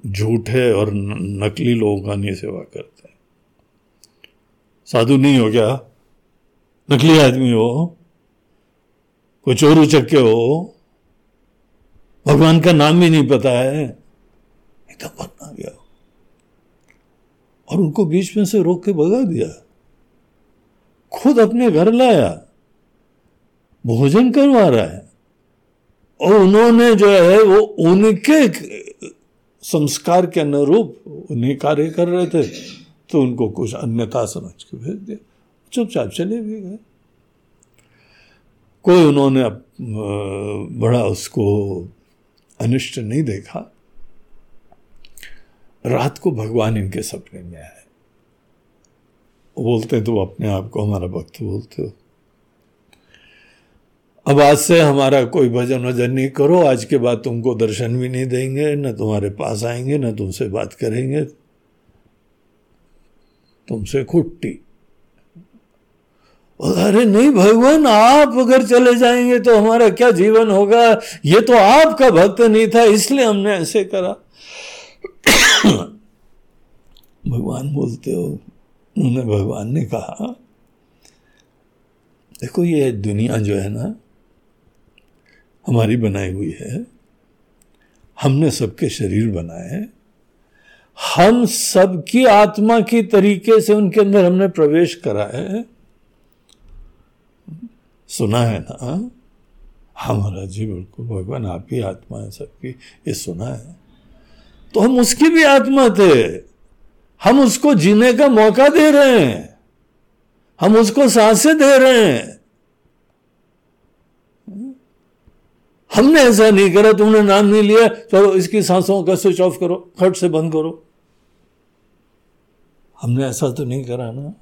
S1: झूठे और नकली लोगों का नहीं सेवा करते हैं। साधु नहीं हो क्या? नकली आदमी हो? कोई चोरू चक्के हो? भगवान का नाम भी नहीं पता है। एकदम बनना गया। और उनको बीच में से रोक के भगा दिया। खुद अपने घर लाया। भोजन करवा रहा है। और उन्होंने जो है वो उनके संस्कार के अनुरूप उन्हें कार्य कर रहे थे तो उनको कुछ अन्यथा समझ के भेज दिया। चुपचाप चले भी गए। कोई उन्होंने बड़ा उसको अनिष्ट नहीं देखा। रात को भगवान इनके सपने में आए। बोलते तो अपने आप को हमारा भक्त बोलते हो। अब आज से हमारा कोई भजन वज़न नहीं करो, आज के बाद तुमको दर्शन भी नहीं देंगे, न तुम्हारे पास आएँगे, न तुमसे बात करेंगे। तुमसे खुट्टी। अरे नहीं भगवान, आप अगर चले जाएँगे तो हमारा क्या जीवन होगा? ये तो आपका भक्त नहीं था, इसलिए हमने ऐसे करा। भगवान बोलते हो, उन्होंने भगवान ने कहा, देखो ये दुनिया जो है ना हमारी बनाई हुई है। हमने सबके शरीर बनाए। हम सबकी आत्मा की तरीके से उनके अंदर हमने प्रवेश करा है। सुना है ना? हमारा जी, बिल्कुल। भगवान आप ही आत्मा है सबकी, ये सुना है। तो हम उसकी भी आत्मा थे। हम उसको जीने का मौका दे रहे हैं। हम उसको साँसें दे रहे हैं। हमने ऐसा नहीं करा, तुमने नाम नहीं लिया, चलो इसकी सांसों का स्विच ऑफ़ करो, खट से बंद करो। हमने ऐसा तो नहीं करा ना।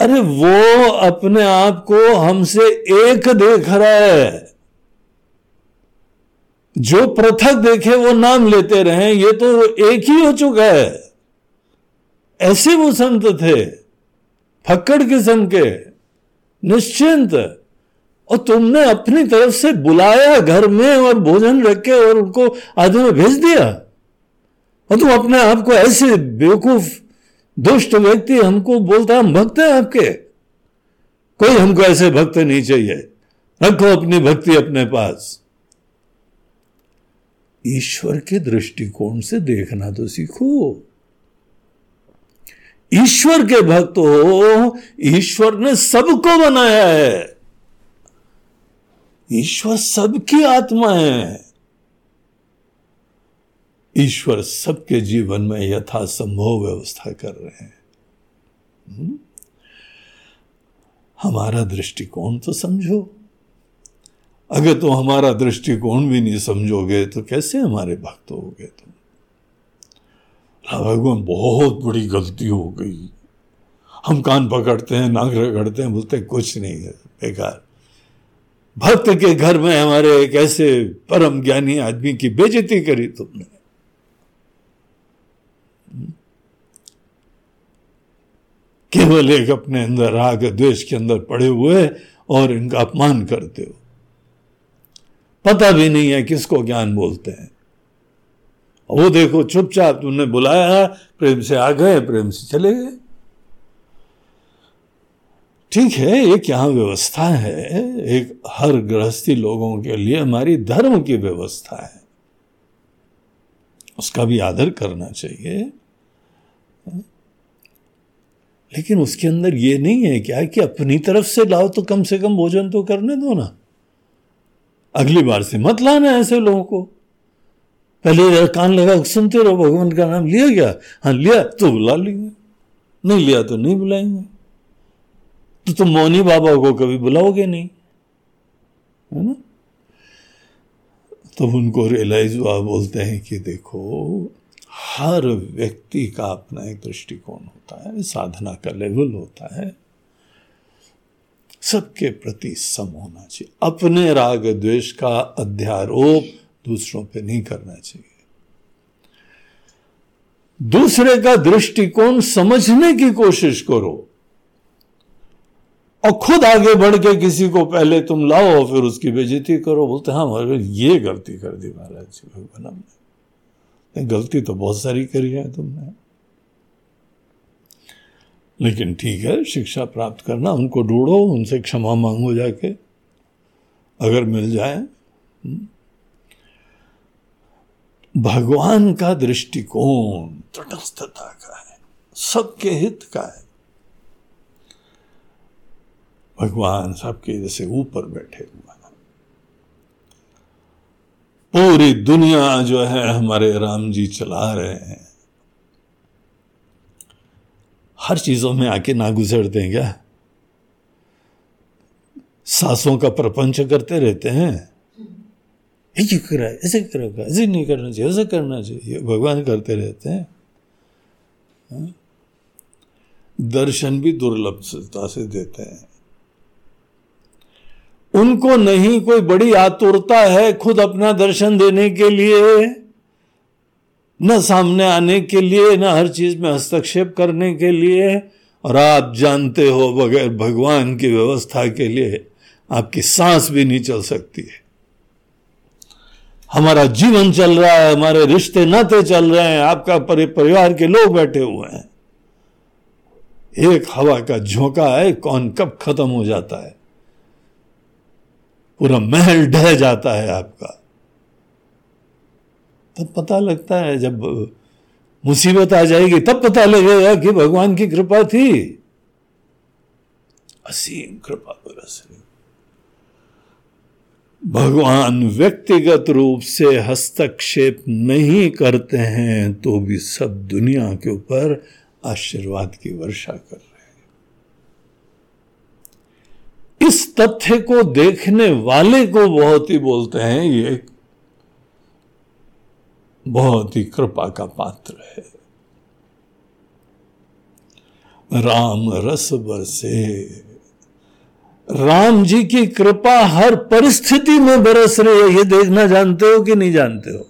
S1: अरे वो अपने आप को हमसे एक देख रहा है। जो पृथक देखे वो नाम लेते रहे, ये तो एक ही हो चुका है। ऐसे वो संत थे, फक्कड़ किस्म के, निश्चिंत। और तुमने अपनी तरफ़ से बुलाया घर में और भोजन रख और उनको आदमी में भेज दिया। और तुम अपने आप को ऐसे बेवकूफ़ दुष्ट व्यक्ति हमको बोलता, हम भक्त हैं आपके। कोई हमको ऐसे भक्त नहीं चाहिए। रखो अपनी भक्ति अपने पास। ईश्वर के दृष्टिकोण से देखना तो सीखो। ईश्वर के भक्त हो, ईश्वर ने सबको बनाया है। ईश्वर सबकी आत्मा है। ईश्वर सबके जीवन में यथासंभव व्यवस्था कर रहे हैं। हम्म? हमारा दृष्टिकोण तो समझो। अगर तुम हमारा दृष्टिकोण भी नहीं समझोगे तो कैसे हमारे भक्त होगे तुम? भगवान, बहुत बड़ी गलती हो गई। हम कान पकड़ते हैं, नाक रगड़ते हैं, बोलते हैं, कुछ नहीं है, बेकार। भक्त के घर में हमारे एक ऐसे परम ज्ञानी आदमी की बेजती करी तुमने। केवल एक अपने अंदर राग द्वेष के अंदर पड़े हुए और इनका अपमान करते हो। पता भी नहीं है किसको ज्ञान बोलते हैं। वो देखो, चुपचाप तुमने बुलाया, प्रेम से आ गए, प्रेम से चले गए। ठीक है, एक यहाँ व्यवस्था है, एक हर गृहस्थी लोगों के लिए हमारी धर्म की व्यवस्था है। उसका भी आदर करना चाहिए। लेकिन उसके अंदर ये नहीं है क्या कि अपनी तरफ़ से लाओ तो कम से कम भोजन तो करने दो ना। अगली बार से मत लाना ऐसे लोगों को। पहले कान लगा, सुनते रहो, भगवान का नाम लिया गया। हाँ लिया तो बुला लेंगे। नहीं लिया तो नहीं बुलाएँगे। तो तुम मौनी बाबा को कभी बुलाओगे नहीं, है ना? तब उनको रियलाइज़ हुआ, बोलते हैं कि देखो, हर व्यक्ति का अपना एक दृष्टिकोण होता है, साधना का लेवल होता है। सबके प्रति सम होना चाहिए। अपने राग द्वेष का अध्यारोप दूसरों पे नहीं करना चाहिए। दूसरे का दृष्टिकोण समझने की कोशिश करो। और खुद आगे बढ़ के किसी को पहले तुम लाओ और फिर उसकी बेजती करो। बोलते हाँ ये गलती कर दी महाराज जी, भगवान हमने। गलती तो बहुत सारी करी है तुमने। लेकिन ठीक है, शिक्षा प्राप्त करना, उनको ढूंढो, उनसे क्षमा मांगो जाके। अगर मिल जाए हम्म। भगवान का दृष्टिकोण तटस्थता का है, सबके हित का है। भगवान सबके जैसे ऊपर बैठे हुए हैं। पूरी दुनिया जो है हमारे राम जी चला रहे हैं। हर चीज़ों में आके ना हैं क्या? सासों का प्रपंच करते रहते हैं। ये करा ऐसे करेगा ऐसे नहीं करना चाहिए, ऐसे करना चाहिए। भगवान करते रहते हैं। हाँ? दर्शन भी दुर्लभता से देते हैं। उनको नहीं कोई बड़ी आतुरता है खुद अपना दर्शन देने के लिए, न सामने आने के लिए, न हर चीज़ में हस्तक्षेप करने के लिए। और आप जानते हो बगैर भगवान की व्यवस्था के लिए आपकी सांस भी नहीं चल सकती है। हमारा जीवन चल रहा है, हमारे रिश्ते नाते चल रहे हैं, आपका परिवार के लोग बैठे हुए हैं। एक हवा का झोंका है, कौन कब खत्म हो जाता है? पूरा महल ढह जाता है आपका। तब पता लगता है, जब मुसीबत आ जाएगी, तब पता लगेगा कि भगवान की कृपा थी। असीम कृपा बरस रही भगवान व्यक्तिगत रूप से हस्तक्षेप नहीं करते हैं तो भी सब दुनिया के ऊपर आशीर्वाद की वर्षा कर रहे हैं इस तथ्य को देखने वाले को बहुत ही बोलते हैं, ये बहुत ही कृपा का पात्र है। राम रस बरसे। राम जी की कृपा हर परिस्थिति में बरस रही है, ये देखना जानते हो कि नहीं जानते हो?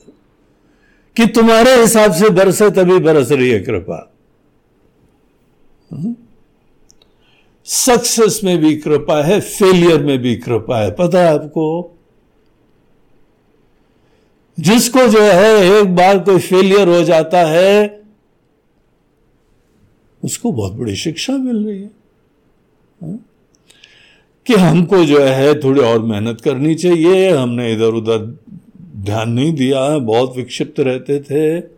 S1: कि तुम्हारे हिसाब से बरसे तभी बरस रही है कृपा। सक्सेस में भी कृपा है फेलियर में भी कृपा है। पता है आपको? जिसको जो है, एक बार कोई फेलियर हो जाता है, उसको बहुत बड़ी शिक्षा मिल रही है। हा? कि हमको जो है, थोड़ी और मेहनत करनी चाहिए। हमने इधर उधर ध्यान नहीं दिया, बहुत विक्षिप्त रहते थे।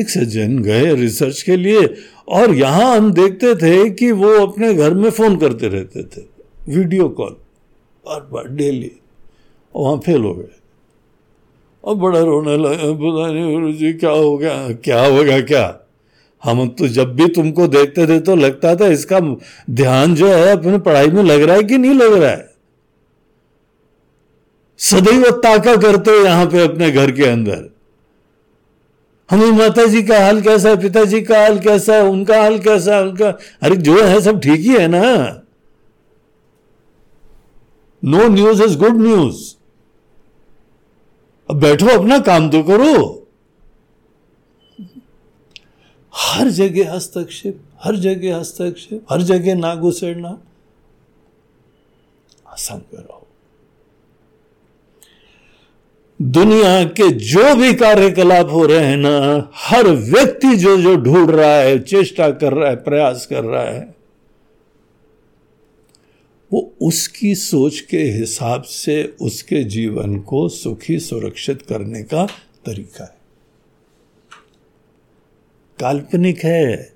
S1: एक सज्जन गए रिसर्च के लिए और यहाँ हम देखते थे कि वो अपने घर में फ़ोन करते रहते थे, वीडियो कॉल, बार बार, डेली, और वहाँ फेल हो गए। और बड़ा रोने लगा, पता नहीं गुरु जी, क्या हो गया? क्या होगा क्या? हम तो जब भी तुमको देखते थे तो लगता था इसका ध्यान जो है अपने पढ़ाई में लग रहा है कि नहीं लग रहा है। सदैव ताका करते यहाँ पे अपने घर के अंदर। हमें माता जी का हाल कैसा है, पिताजी का हाल कैसा है, उनका हाल कैसा है, उनका अरे जो है, सब ठीक ही है ना? No news is good news अब बैठो, अपना काम तो करो। हर जगह हस्तक्षेप, हर जगह हस्तक्षेप, हर जगह ना घुसेड़ना असंग रहो दुनिया के जो भी कार्यकलाप हो रहे हैं ना, हर व्यक्ति जो जो ढूंढ रहा है, चेष्टा कर रहा है, प्रयास कर रहा है, वो उसकी सोच के हिसाब से उसके जीवन को सुखी सुरक्षित करने का तरीका है। काल्पनिक है,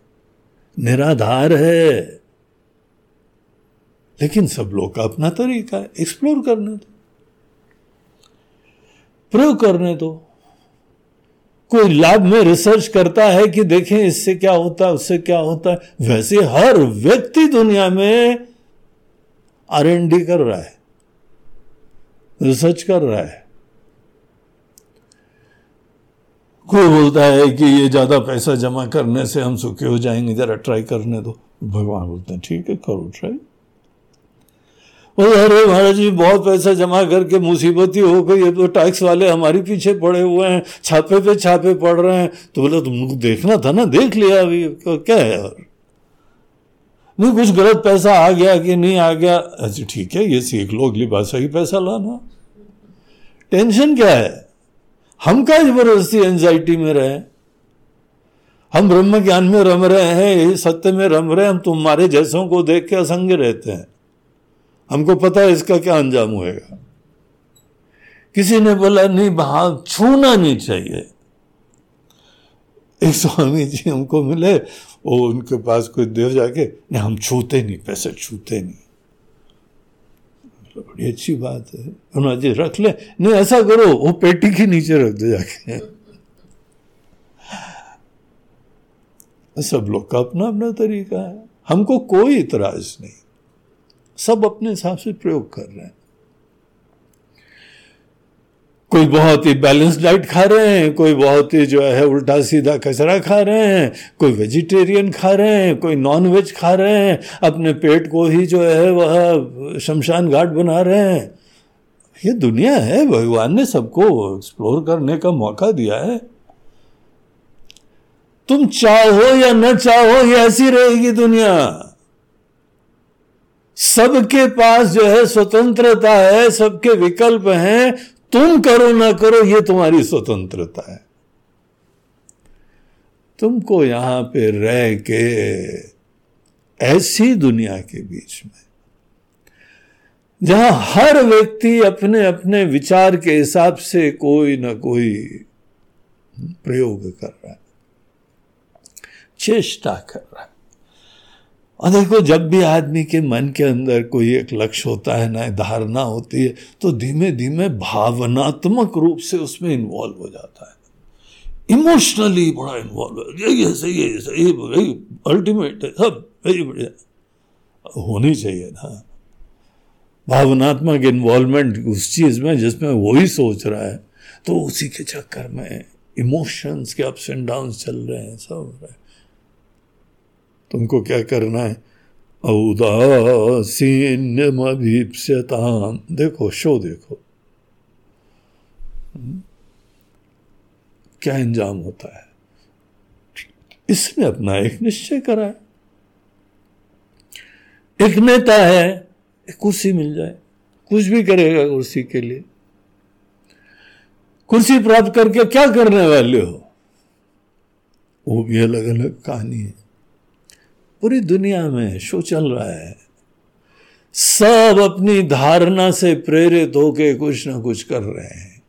S1: निराधार है, लेकिन सब लोग का अपना तरीका है एक्सप्लोर करने दो प्रयोग करने दो कोई लैब में रिसर्च करता है कि देखें इससे क्या होता है, उससे क्या होता है। वैसे हर व्यक्ति दुनिया में आर डी कर रहा है। रिसर्च कर रहा है। कोई बोलता है कि ये ज़्यादा पैसा जमा करने से हम सुखी हो जाएँगे, जरा ट्राई करने दो। भगवान बोलते हैं, ठीक है, करो ट्राई अरे महाराज जी, बहुत पैसा जमा करके मुसीबत ही हो गई है तो टैक्स वाले हमारे पीछे पड़े हुए हैं, छापे पे छापे पड़ रहे हैं। तो बोले तुमको देखना था ना, देख लिया अभी, क्या है यार? नहीं, कुछ गलत पैसा आ गया कि नहीं आ गया? अच्छा ठीक है, ये सीख लो, अगली बार सही पैसा लाना। टेंशन क्या है? हम क्या ज़बरदस्ती एंजाइटी में रहे? हम ब्रह्म ज्ञान में रम रहे हैं सत्य में रम रहे हैं, हम तुम्हारे जैसों को देख के असंग रहते हैं। हमको पता है इसका क्या अंजाम होएगा। किसी ने बोला, नहीं भाग छूना नहीं चाहिए। एक स्वामी जी हमको मिले, वो उनके पास कोई देव जाके, नहीं, हम छूते नहीं, पैसे छूते नहीं। मतलब बड़ी अच्छी बात है। उन्होंने जी, रख ले। नहीं, ऐसा करो, वो पेटी के नीचे रख दो जाके। सब लोग का अपना अपना तरीका है। हमको कोई इतराज नहीं। सब अपने हिसाब से प्रयोग कर रहे हैं। कोई बहुत ही बैलेंस डाइट खा रहे हैं, कोई बहुत ही जो है उल्टा सीधा कचरा खा रहे हैं, कोई वेजिटेरियन खा रहे हैं, कोई नॉन वेज खा रहे हैं, अपने पेट को ही जो है वह शमशान घाट बना रहे हैं। ये दुनिया है, भगवान ने सबको एक्सप्लोर करने का मौका दिया है। तुम चाहो या न चाहो, ये ऐसी रहेगी दुनिया। सबके पास जो है स्वतंत्रता है, सबके विकल्प हैं। तुम करो ना करो, ये तुम्हारी स्वतंत्रता है। तुमको यहाँ पे रह के ऐसी दुनिया के बीच में, जहाँ हर व्यक्ति अपने अपने विचार के हिसाब से कोई ना कोई प्रयोग कर रहा है, चेष्टा कर रहा है। और देखो, जब भी आदमी के मन के अंदर कोई एक लक्ष्य होता है ना धारणा होती है तो धीमे धीमे भावनात्मक रूप से उसमें इन्वॉल्व हो जाता है। इमोशनली बड़ा इन्वॉल्व हो। यही है सही है सही अल्टीमेट है, सब यही बढ़िया। होनी चाहिए ना। भावनात्मक इन्वॉल्वमेंट उस चीज़ में, जिसमें वही सोच रहा है तो उसी के चक्कर में इमोशंस के अप्स एंड डाउन चल रहे हैं, सब रहा है। तुमको क्या करना है? औदासीन्यमभीप्स्यताम। देखो, शो देखो। क्या इंजाम होता है? इसने अपना एक निश्चय करा है। एक नेता है, एक कुर्सी मिल जाए। कुछ भी करेगा कुर्सी के लिए। कुर्सी प्राप्त करके क्या करने वाले हो? वो भी अलग अलग कहानी है। पूरी दुनिया में शो चल रहा है। सब अपनी धारणा से प्रेरित होके कुछ ना कुछ कर रहे हैं।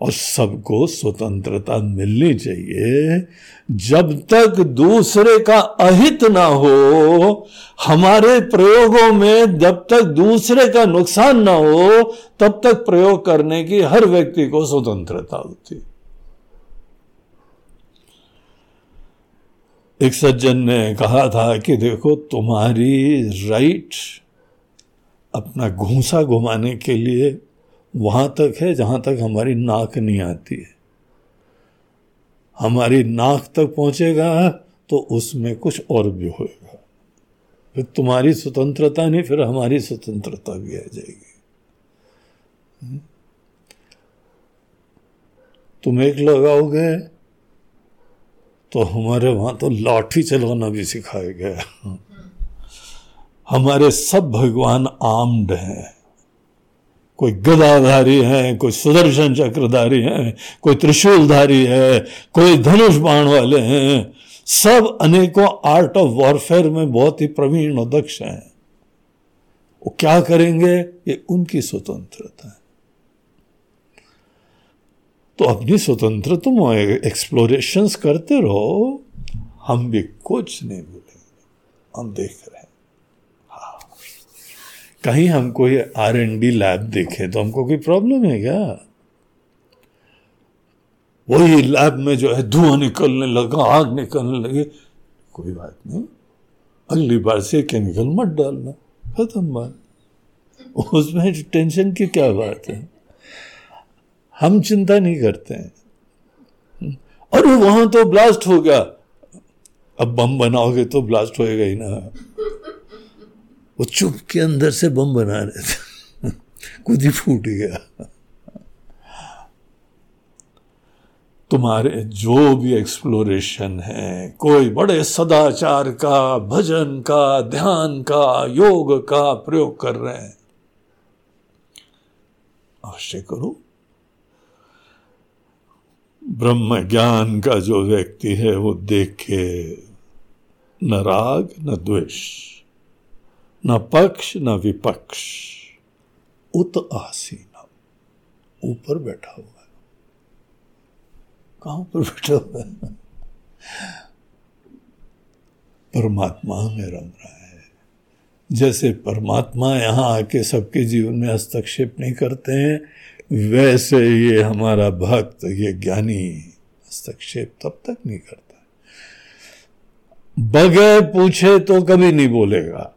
S1: और सबको स्वतंत्रता मिलनी चाहिए। जब तक दूसरे का अहित ना हो, हमारे प्रयोगों में जब तक दूसरे का नुकसान ना हो, तब तक प्रयोग करने की हर व्यक्ति को स्वतंत्रता होती है। एक सज्जन ने कहा था कि देखो, तुम्हारी राइट अपना घूसा घुमाने के लिए वहाँ तक है, जहाँ तक हमारी नाक नहीं आती है। हमारी नाक तक पहुंचेगा तो उसमें कुछ और भी होएगा। फिर तुम्हारी स्वतंत्रता नहीं, फिर हमारी स्वतंत्रता भी आ जाएगी। हम्म? तुम एक लगाओगे तो हमारे वहाँ तो लाठी चलाना भी सिखाया गया। हमारे सब भगवान आम्ड हैं। कोई गदाधारी हैं, कोई सुदर्शन चक्रधारी है, कोई त्रिशूलधारी है, कोई धनुष बाण वाले हैं। सब अनेकों आर्ट ऑफ़ वॉरफेयर में बहुत ही प्रवीण और दक्ष हैं। वो क्या करेंगे? ये उनकी स्वतंत्रता है। तो अपनी स्वतंत्र तुम एक्सप्लोरेशन करते रहो। हम भी कुछ नहीं बोलेंगे हम देख रहे हैं। हाँ। कहीं हम कोई आर एन डी लैब देखे तो हमको कोई प्रॉब्लम है क्या? वही लैब में जो है धुआँ निकलने लगा, आग निकलने लगी। कोई बात नहीं। अगली बार से केमिकल मत डालना। खत्म बात। उसमें टेंशन की क्या बात है? हम चिंता नहीं करते हैं। अरे वहाँ तो ब्लास्ट हो गया। अब बम बनाओगे तो ब्लास्ट होएगा ही ना। वो चुप के अंदर से बम बना रहे थे। खुद ही फूट गया। तुम्हारे जो भी एक्सप्लोरेशन है, कोई बड़े सदाचार का, भजन का, ध्यान का, योग का प्रयोग कर रहे हैं। अवश्य करो। ब्रह्म ज्ञान का जो व्यक्ति है, वो देखे। न राग, न द्वेष, न पक्ष, न विपक्ष। उत आसीन ऊपर बैठा हुआ है। कहाँ पर बैठा हुआ है? परमात्मा में रम रहा है। जैसे परमात्मा यहाँ आके सबके जीवन में हस्तक्षेप नहीं करते हैं वैसे ये हमारा भक्त, ये ज्ञानी हस्तक्षेप तब तक नहीं करता। बगैर पूछे तो कभी नहीं बोलेगा।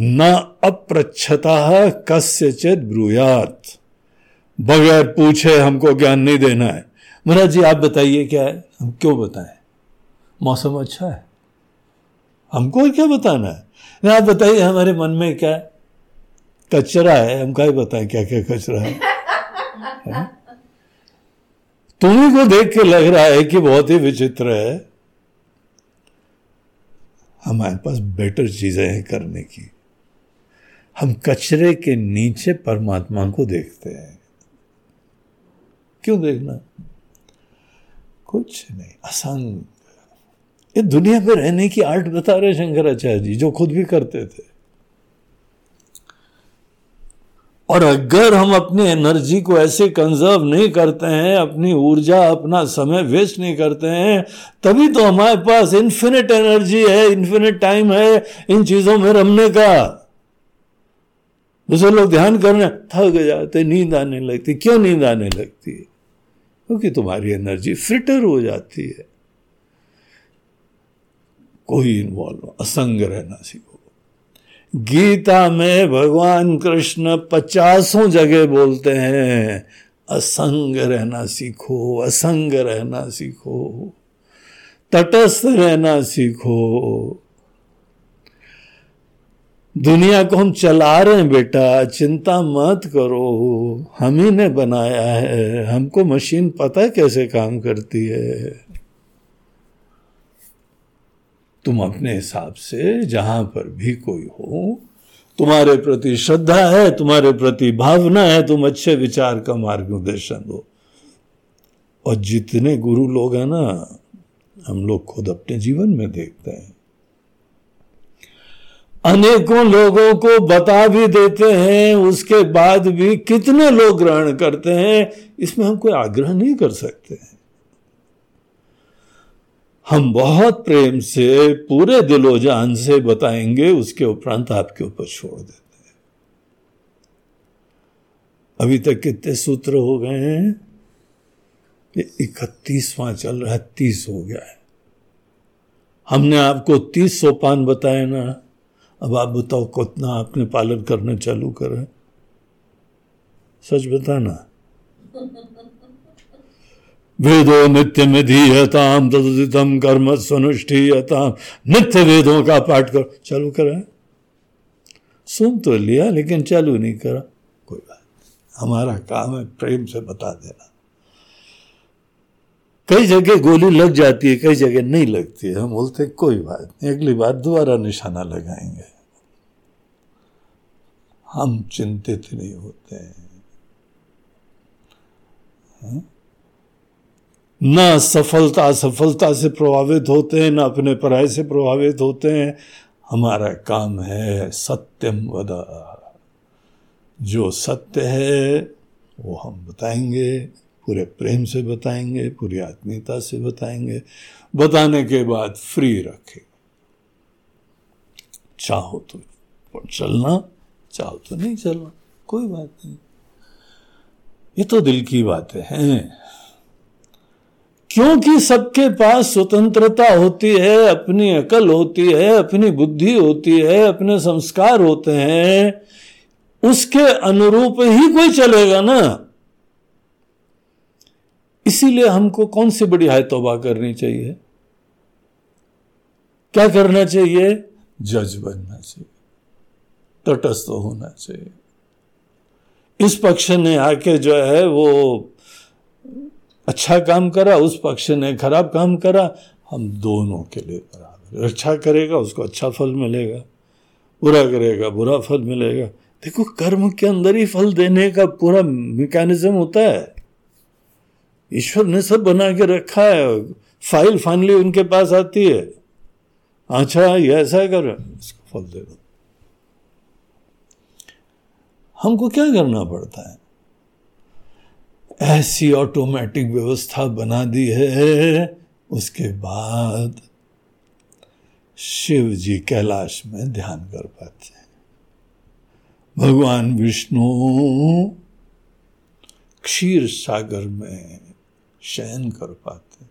S1: न अप्रच्छता कस्य चेत ब्रूयात। बगैर पूछे हमको ज्ञान नहीं देना है। महाराज जी, आप बताइए क्या है? हम क्यों बताएँ? मौसम अच्छा है। हमको क्या बताना है? आप बताइए, हमारे मन में क्या है? कचरा है हम क्या बताएँ क्या क्या कचरा है, है? तुम्हें को देख के लग रहा है कि बहुत ही विचित्र है। हमारे पास बेटर चीज़ें हैं करने की। हम कचरे के नीचे परमात्मा को देखते हैं। क्यों देखना? कुछ नहीं असंग। ये दुनिया में रहने की आर्ट बता रहे शंकराचार्य जी जो खुद भी करते थे। और अगर हम अपनी एनर्जी को ऐसे कंजर्व नहीं करते हैं, अपनी ऊर्जा, अपना समय वेस्ट नहीं करते हैं, तभी तो हमारे पास इन्फिनिट एनर्जी है इन्फिनिट टाइम है इन चीज़ों में रमने का। जैसे लोग ध्यान करने, थक जाते, नींद आने लगती। क्यों नींद आने लगती? है क्योंकि तुम्हारी एनर्जी फिटर हो जाती है। कोई इन्वॉल्व असंग रहना सीखो। गीता में भगवान कृष्ण पचासों जगह बोलते हैं, असंग रहना सीखो, असंग रहना सीखो, तटस्थ रहना सीखो। दुनिया को हम चला रहे हैं बेटा, चिंता मत करो, हम ही ने बनाया है, हमको मशीन पता कैसे काम करती है। तुम अपने हिसाब से जहाँ पर भी कोई हो, तुम्हारे प्रति श्रद्धा है, तुम्हारे प्रति भावना है, तुम अच्छे विचार का मार्गदर्शन दो और जितने गुरु लोग हैं ना, हम लोग खुद अपने जीवन में देखते हैं। अनेकों लोगों को बता भी देते हैं, उसके बाद भी कितने लोग ग्रहण करते हैं, इसमें हम कोई आग्रह नहीं कर सकते। हैं हम बहुत प्रेम से, पूरे दिलो जान से बताएँगे, उसके उपरांत आपके ऊपर छोड़ देते हैं। अभी तक कितने सूत्र हो गए हैं ये इकतीसवां चल रहा है, तीस हो गया है। हमने आपको तीस सोपान बताए ना, अब आप बताओ कितना आपने पालन करना चालू करें सच बताना। वेदो नित्य विधीयताम तदितम कर्म स्वनुष्ठीयताम नित्य वेदों का पाठ करो। चालू करें। सुन तो लिया, लेकिन चालू नहीं करा। कोई बात हमारा काम है प्रेम से बता देना। कई जगह गोली लग जाती है, कई जगह नहीं लगती है। हम बोलते कोई बात नहीं। अगली बार दोबारा निशाना लगाएँगे। हम चिंतित नहीं होते हैं। हाँ? न सफलता सफलता से प्रभावित होते हैं, न अपने पराय से प्रभावित होते हैं। हमारा काम है सत्यम वदा। जो सत्य है, वो हम बताएँगे, पूरे प्रेम से बताएँगे, पूरी आत्मीयता से बताएँगे। बताने के बाद फ्री रखे। चाहो तो चलना, चाहो तो नहीं चलना, कोई बात नहीं। ये तो दिल की बातें हैं। क्योंकि सबके पास स्वतंत्रता होती है अपनी अकल होती है अपनी बुद्धि होती है अपने संस्कार होते हैं उसके अनुरूप ही कोई चलेगा ना। इसीलिए हमको कौन सी बड़ी हाय तोबा करनी चाहिए? क्या करना चाहिए? जज बनना चाहिए। तटस्थ होना चाहिए। इस पक्ष ने आके जो है वो अच्छा काम करा, उस पक्ष ने खराब काम करा, हम दोनों के लिए बराबर अच्छा करेगा, उसको अच्छा फल मिलेगा, बुरा करेगा, बुरा फल मिलेगा। देखो, कर्म के अंदर ही फल देने का पूरा मैकेनिज्म होता है। ईश्वर ने सब बना के रखा है फ़ाइल फाइनली उनके पास आती है। अच्छा ये ऐसा कर, इसको फल दे दो। हमको क्या करना पड़ता है? ऐसी ऑटोमेटिक व्यवस्था बना दी है। उसके बाद शिव जी कैलाश में ध्यान कर पाते हैं। भगवान विष्णु क्षीर सागर में शयन कर पाते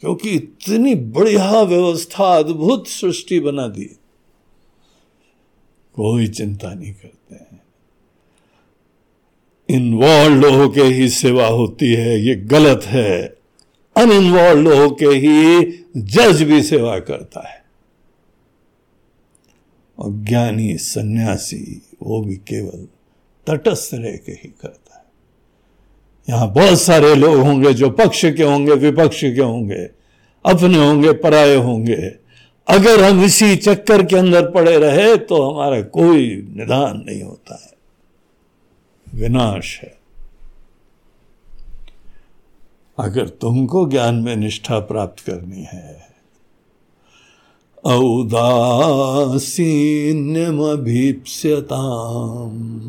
S1: क्योंकि इतनी बढ़िया व्यवस्था, अद्भुत सृष्टि बना दी कोई चिंता नहीं करते हैं। इन्वॉल्व होके ही सेवा होती है, ये गलत है। अनइन्वॉल्व होके ही जज भी सेवा करता है। और ज्ञानी सन्यासी, वो भी केवल तटस्थ रह के ही करता है। यहाँ बहुत सारे लोग होंगे जो पक्ष के होंगे, विपक्ष के होंगे, अपने होंगे, पराये होंगे। अगर हम इसी चक्कर के अंदर पड़े रहे तो हमारा कोई निदान नहीं होता है। विनाश है। अगर तुमको ज्ञान में निष्ठा प्राप्त करनी है, औदासीन्यमभीप्स्यताम।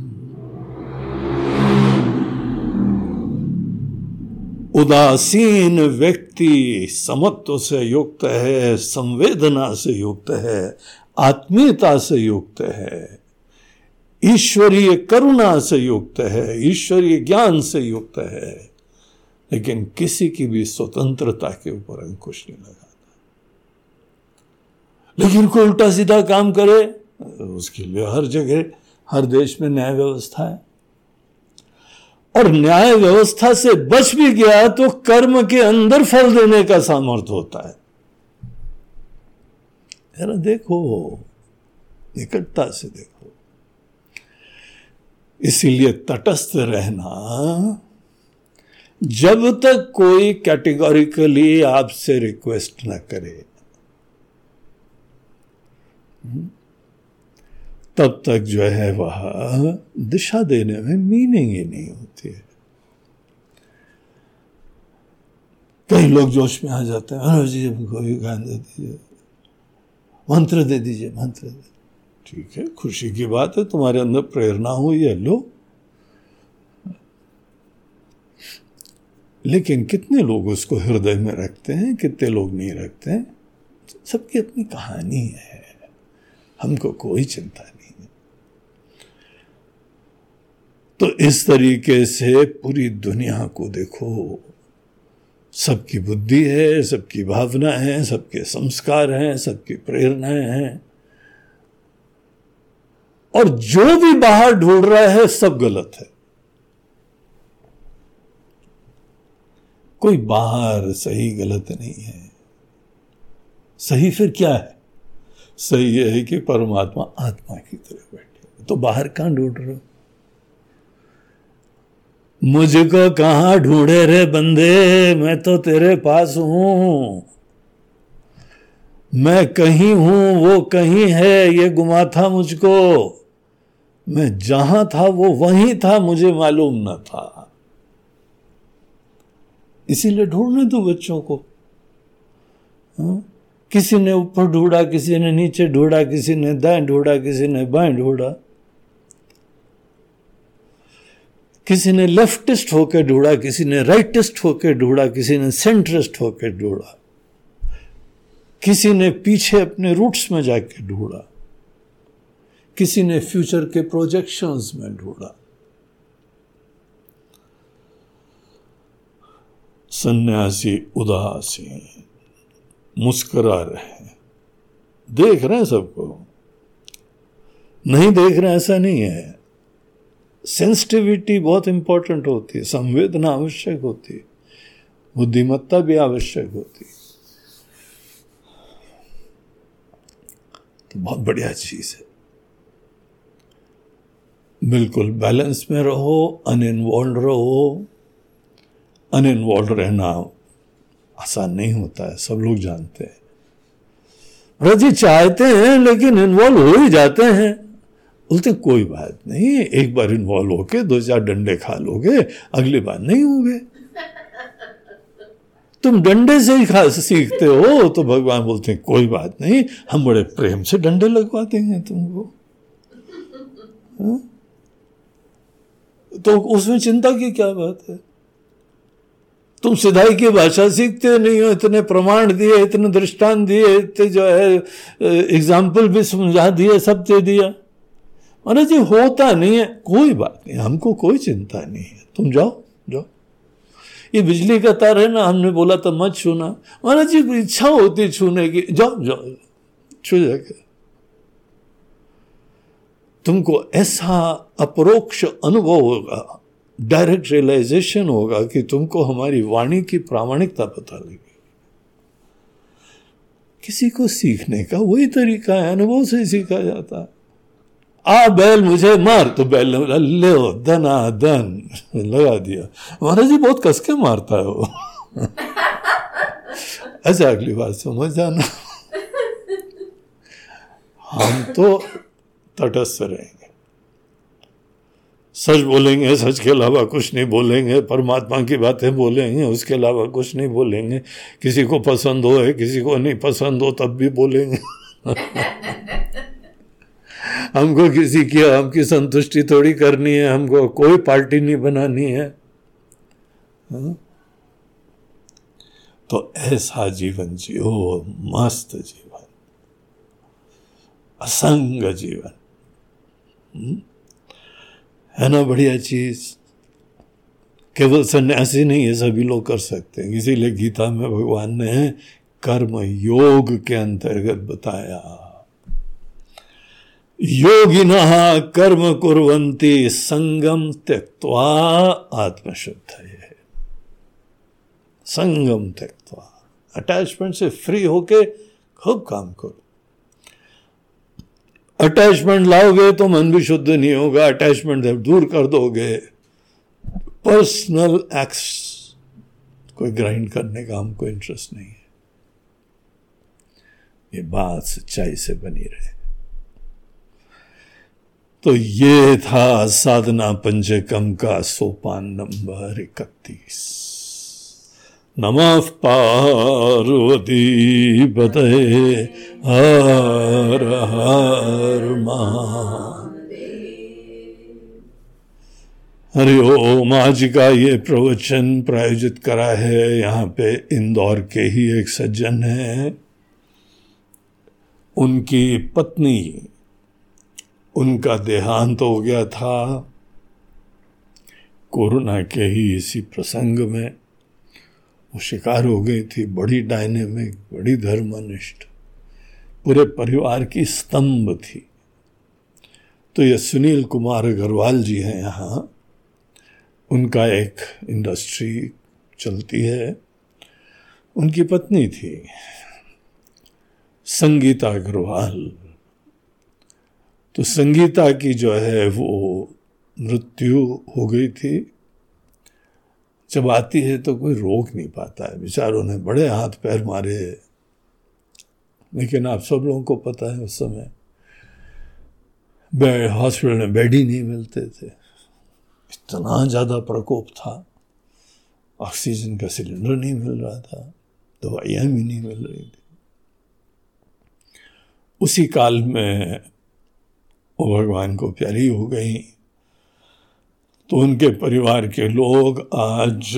S1: उदासीन व्यक्ति समत्व से युक्त है, संवेदना से युक्त है, आत्मीयता से युक्त है। ईश्वरीय करुणा से युक्त है, ईश्वरीय ज्ञान से युक्त है, लेकिन किसी की भी स्वतंत्रता के ऊपर अंकुश नहीं लगाता लेकिन कोई उल्टा सीधा काम करे, उसके लिए हर जगह, हर देश में न्याय व्यवस्था है। और न्याय व्यवस्था से बच भी गया तो कर्म के अंदर फल देने का सामर्थ्य होता है। देखो, निकटता से देखो। इसीलिए तटस्थ रहना। जब तक कोई कैटेगोरिकली आपसे रिक्वेस्ट ना करे, तब तक जो है वह दिशा देने में मीनिंग ही नहीं होती है। कई लोग जोश में आ जाते हैं, अरे जी हमको गान दे दीजिए, मंत्र दे दीजिए, मंत्र दे ठीक है, खुशी की बात है, तुम्हारे अंदर प्रेरणा हुई है, लो। लेकिन कितने लोग उसको हृदय में रखते हैं, कितने लोग नहीं रखते हैं? सबकी अपनी कहानी है। हमको कोई चिंता नहीं है। तो इस तरीके से पूरी दुनिया को देखो। सबकी बुद्धि है, सबकी भावना है, सबके संस्कार हैं, सबकी प्रेरणाएँ हैं। और जो भी बाहर ढूंढ रहा है, सब गलत है। कोई बाहर सही गलत नहीं है। सही फिर क्या है? सही यह है कि परमात्मा आत्मा की तरह बैठे तो बाहर कहाँ ढूंढ रहे हो? मुझको कहाँ ढूंढे रे बंदे? मैं तो तेरे पास हूँ। मैं कहीं हूँ, वो कहीं है, ये गुमा था मुझको। मैं जहाँ था, वो वहीं था, मुझे मालूम न था। इसीलिए ढूँढने दो बच्चों को। हा? किसी ने ऊपर ढूंढा, किसी ने नीचे ढूंढा, किसी ने दाएँ ढूंढा, किसी ने बाएँ ढूंढा। किसी ने लेफ्टिस्ट होकर ढूंढा, किसी ने राइटिस्ट होकर ढूंढा, किसी ने सेंट्रिस्ट होकर ढूंढा। किसी ने पीछे अपने रूट्स में जाके ढूंढा। किसी ने फ्यूचर के प्रोजेक्शंस में ढूंढा। सन्यासी उदासी मुस्करा रहे हैं। देख रहे हैं सबको? नहीं देख रहे ऐसा नहीं है। सेंसिटिविटी बहुत इंपॉर्टेंट होती है, संवेदना आवश्यक होती है, बुद्धिमत्ता भी आवश्यक होती है। तो बहुत बढ़िया चीज़ है। बिल्कुल बैलेंस में रहो अनइन्वॉल्व रहो। अनइन्वॉल्व रहना आसान नहीं होता है, सब लोग जानते हैं। रज़ी चाहते हैं, लेकिन इन्वॉल्व हो ही जाते हैं। बोलते, कोई बात नहीं, एक बार इन्वॉल्व होके, दो चार डंडे खा लोगे, अगली बार नहीं होगे। तुम डंडे से ही खा, सीखते हो तो भगवान बोलते हैं, कोई बात नहीं, हम बड़े प्रेम से डंडे लगवा देंगे तुमको। हाँ? तो उसमें चिंता की क्या बात है? तुम सिधाई की भाषा सीखते नहीं हो, इतने प्रमाण दिए, इतने दृष्टांत दिए, इतने जो है एग्ज़ाम्पल भी समझा दिए, सब दे दिया। महाराज जी, होता नहीं है, कोई बात नहीं, हमको कोई चिंता नहीं है। तुम जाओ जाओ। ये बिजली का तार है ना, हमने बोला तो मत छूना। महाराज जी, इच्छा होती छूने की। जाओ जाओ, छू जाके। तुमको ऐसा अपरोक्ष अनुभव होगा डायरेक्ट रियलाइजेशन होगा कि तुमको हमारी वाणी की प्रामाणिकता पता लगी। किसी को सीखने का वही तरीका है, अनुभव से सीखा जाता है। आ, बैल मुझे मार तो बैल ले धना धन। [LAUGHS] लगा दिया। महाराज जी, बहुत कसके मारता है वो। [LAUGHS] अच्छा अगली बात समझ जाना। [LAUGHS] हम तो तटस्थ रहेंगे। सच बोलेंगे, सच के अलावा कुछ नहीं बोलेंगे, परमात्मा की बातें बोलेंगे, उसके अलावा कुछ नहीं बोलेंगे। किसी को पसंद हो है, किसी को नहीं पसंद हो, तब भी बोलेंगे। [LAUGHS] हमको किसी की, हमकी संतुष्टि थोड़ी करनी है, हमको कोई पार्टी नहीं बनानी है। हा? तो ऐसा जीवन जियो, मस्त जीवन। असंग जीवन। हुँ? हम्म? है ना, बढ़िया चीज़। केवल सन्यासी नहीं है सभी लोग कर सकते हैं। इसीलिए गीता में भगवान ने कर्म योग के अंतर्गत बताया। योगिन कर्म कुरंती संगम त्यक्वा आत्मशुद्ध है संगम त्यक्वा अटैचमेंट से फ्री होके खूब काम करो। अटैचमेंट लाओगे तो मन भी शुद्ध नहीं होगा अटैचमेंट दूर कर दोगे पर्सनल एक्स कोई ग्राइंड करने का हमको इंटरेस्ट नहीं है। ये बात सच्चाई से बनी रहे। तो ये था साधना पंचकम का सोपान नंबर इकतीस। नमः पार्वती पते हर हर हरि ओम। आज का ये प्रवचन प्रायोजित करा है। यहाँ पे इंदौर के ही एक सज्जन है। उनकी पत्नी, उनका देहांत हो गया था। कोरोना के ही इसी प्रसंग में वो शिकार हो गई थी, बड़ी डायनेमिक बड़ी धर्मनिष्ठ। पूरे परिवार की स्तंभ थी। तो ये सुनील कुमार अग्रवाल जी हैं यहाँ। उनका एक इंडस्ट्री चलती है। उनकी पत्नी थी संगीता अग्रवाल। तो संगीता की जो है वो मृत्यु हो गई थी। जब आती है तो कोई रोक नहीं पाता है। बेचारों ने बड़े हाथ पैर मारे। लेकिन आप सब लोगों को पता है उस समय बेड हॉस्पिटल में बेड ही नहीं मिलते थे। इतना ज़्यादा प्रकोप था। ऑक्सीजन का सिलेंडर नहीं मिल रहा था। दवाइयाँ भी नहीं मिल रही थी। उसी काल में वो भगवान को प्यारी हो गई। तो उनके परिवार के लोग आज,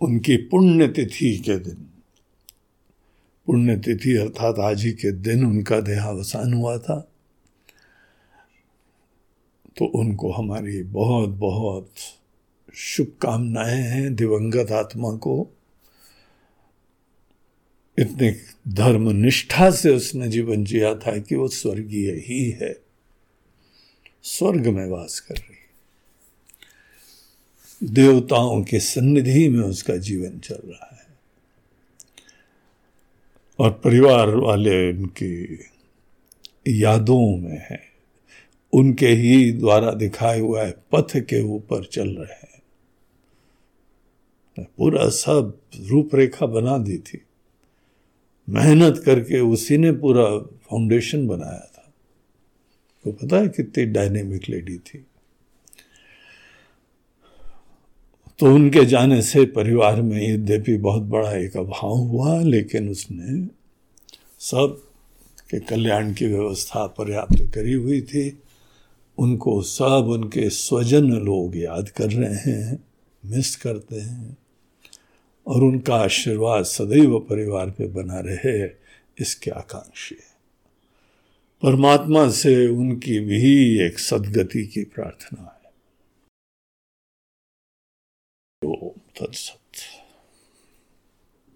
S1: उनकी पुण्यतिथि के दिन, पुण्यतिथि अर्थात आज ही के दिन उनका देहावसान हुआ था। तो उनको हमारी बहुत बहुत शुभकामनाएँ हैं दिवंगत आत्मा को। इतने धर्म निष्ठा से उसने जीवन जिया था कि वो स्वर्गीय ही है। स्वर्ग में वास कर रही देवताओं के सन्निधि में उसका जीवन चल रहा है। और परिवार वाले उनकी यादों में है। उनके ही द्वारा दिखाए हुआ है पथ के ऊपर चल रहे हैं। पूरा सब रूपरेखा बना दी थी। मेहनत करके उसी ने पूरा फाउंडेशन बनाया था। को पता है कितनी डायनेमिक लेडी थी। तो उनके जाने से परिवार में यद्यपि बहुत बड़ा एक अभाव हुआ, लेकिन उसने सब के कल्याण की व्यवस्था पर्याप्त करी हुई थी। उनको सब उनके स्वजन लोग याद कर रहे हैं, मिस करते हैं, और उनका आशीर्वाद सदैव परिवार पे बना रहे, इसके आकांक्षी है। परमात्मा से उनकी भी एक सदगति की प्रार्थना 兔子。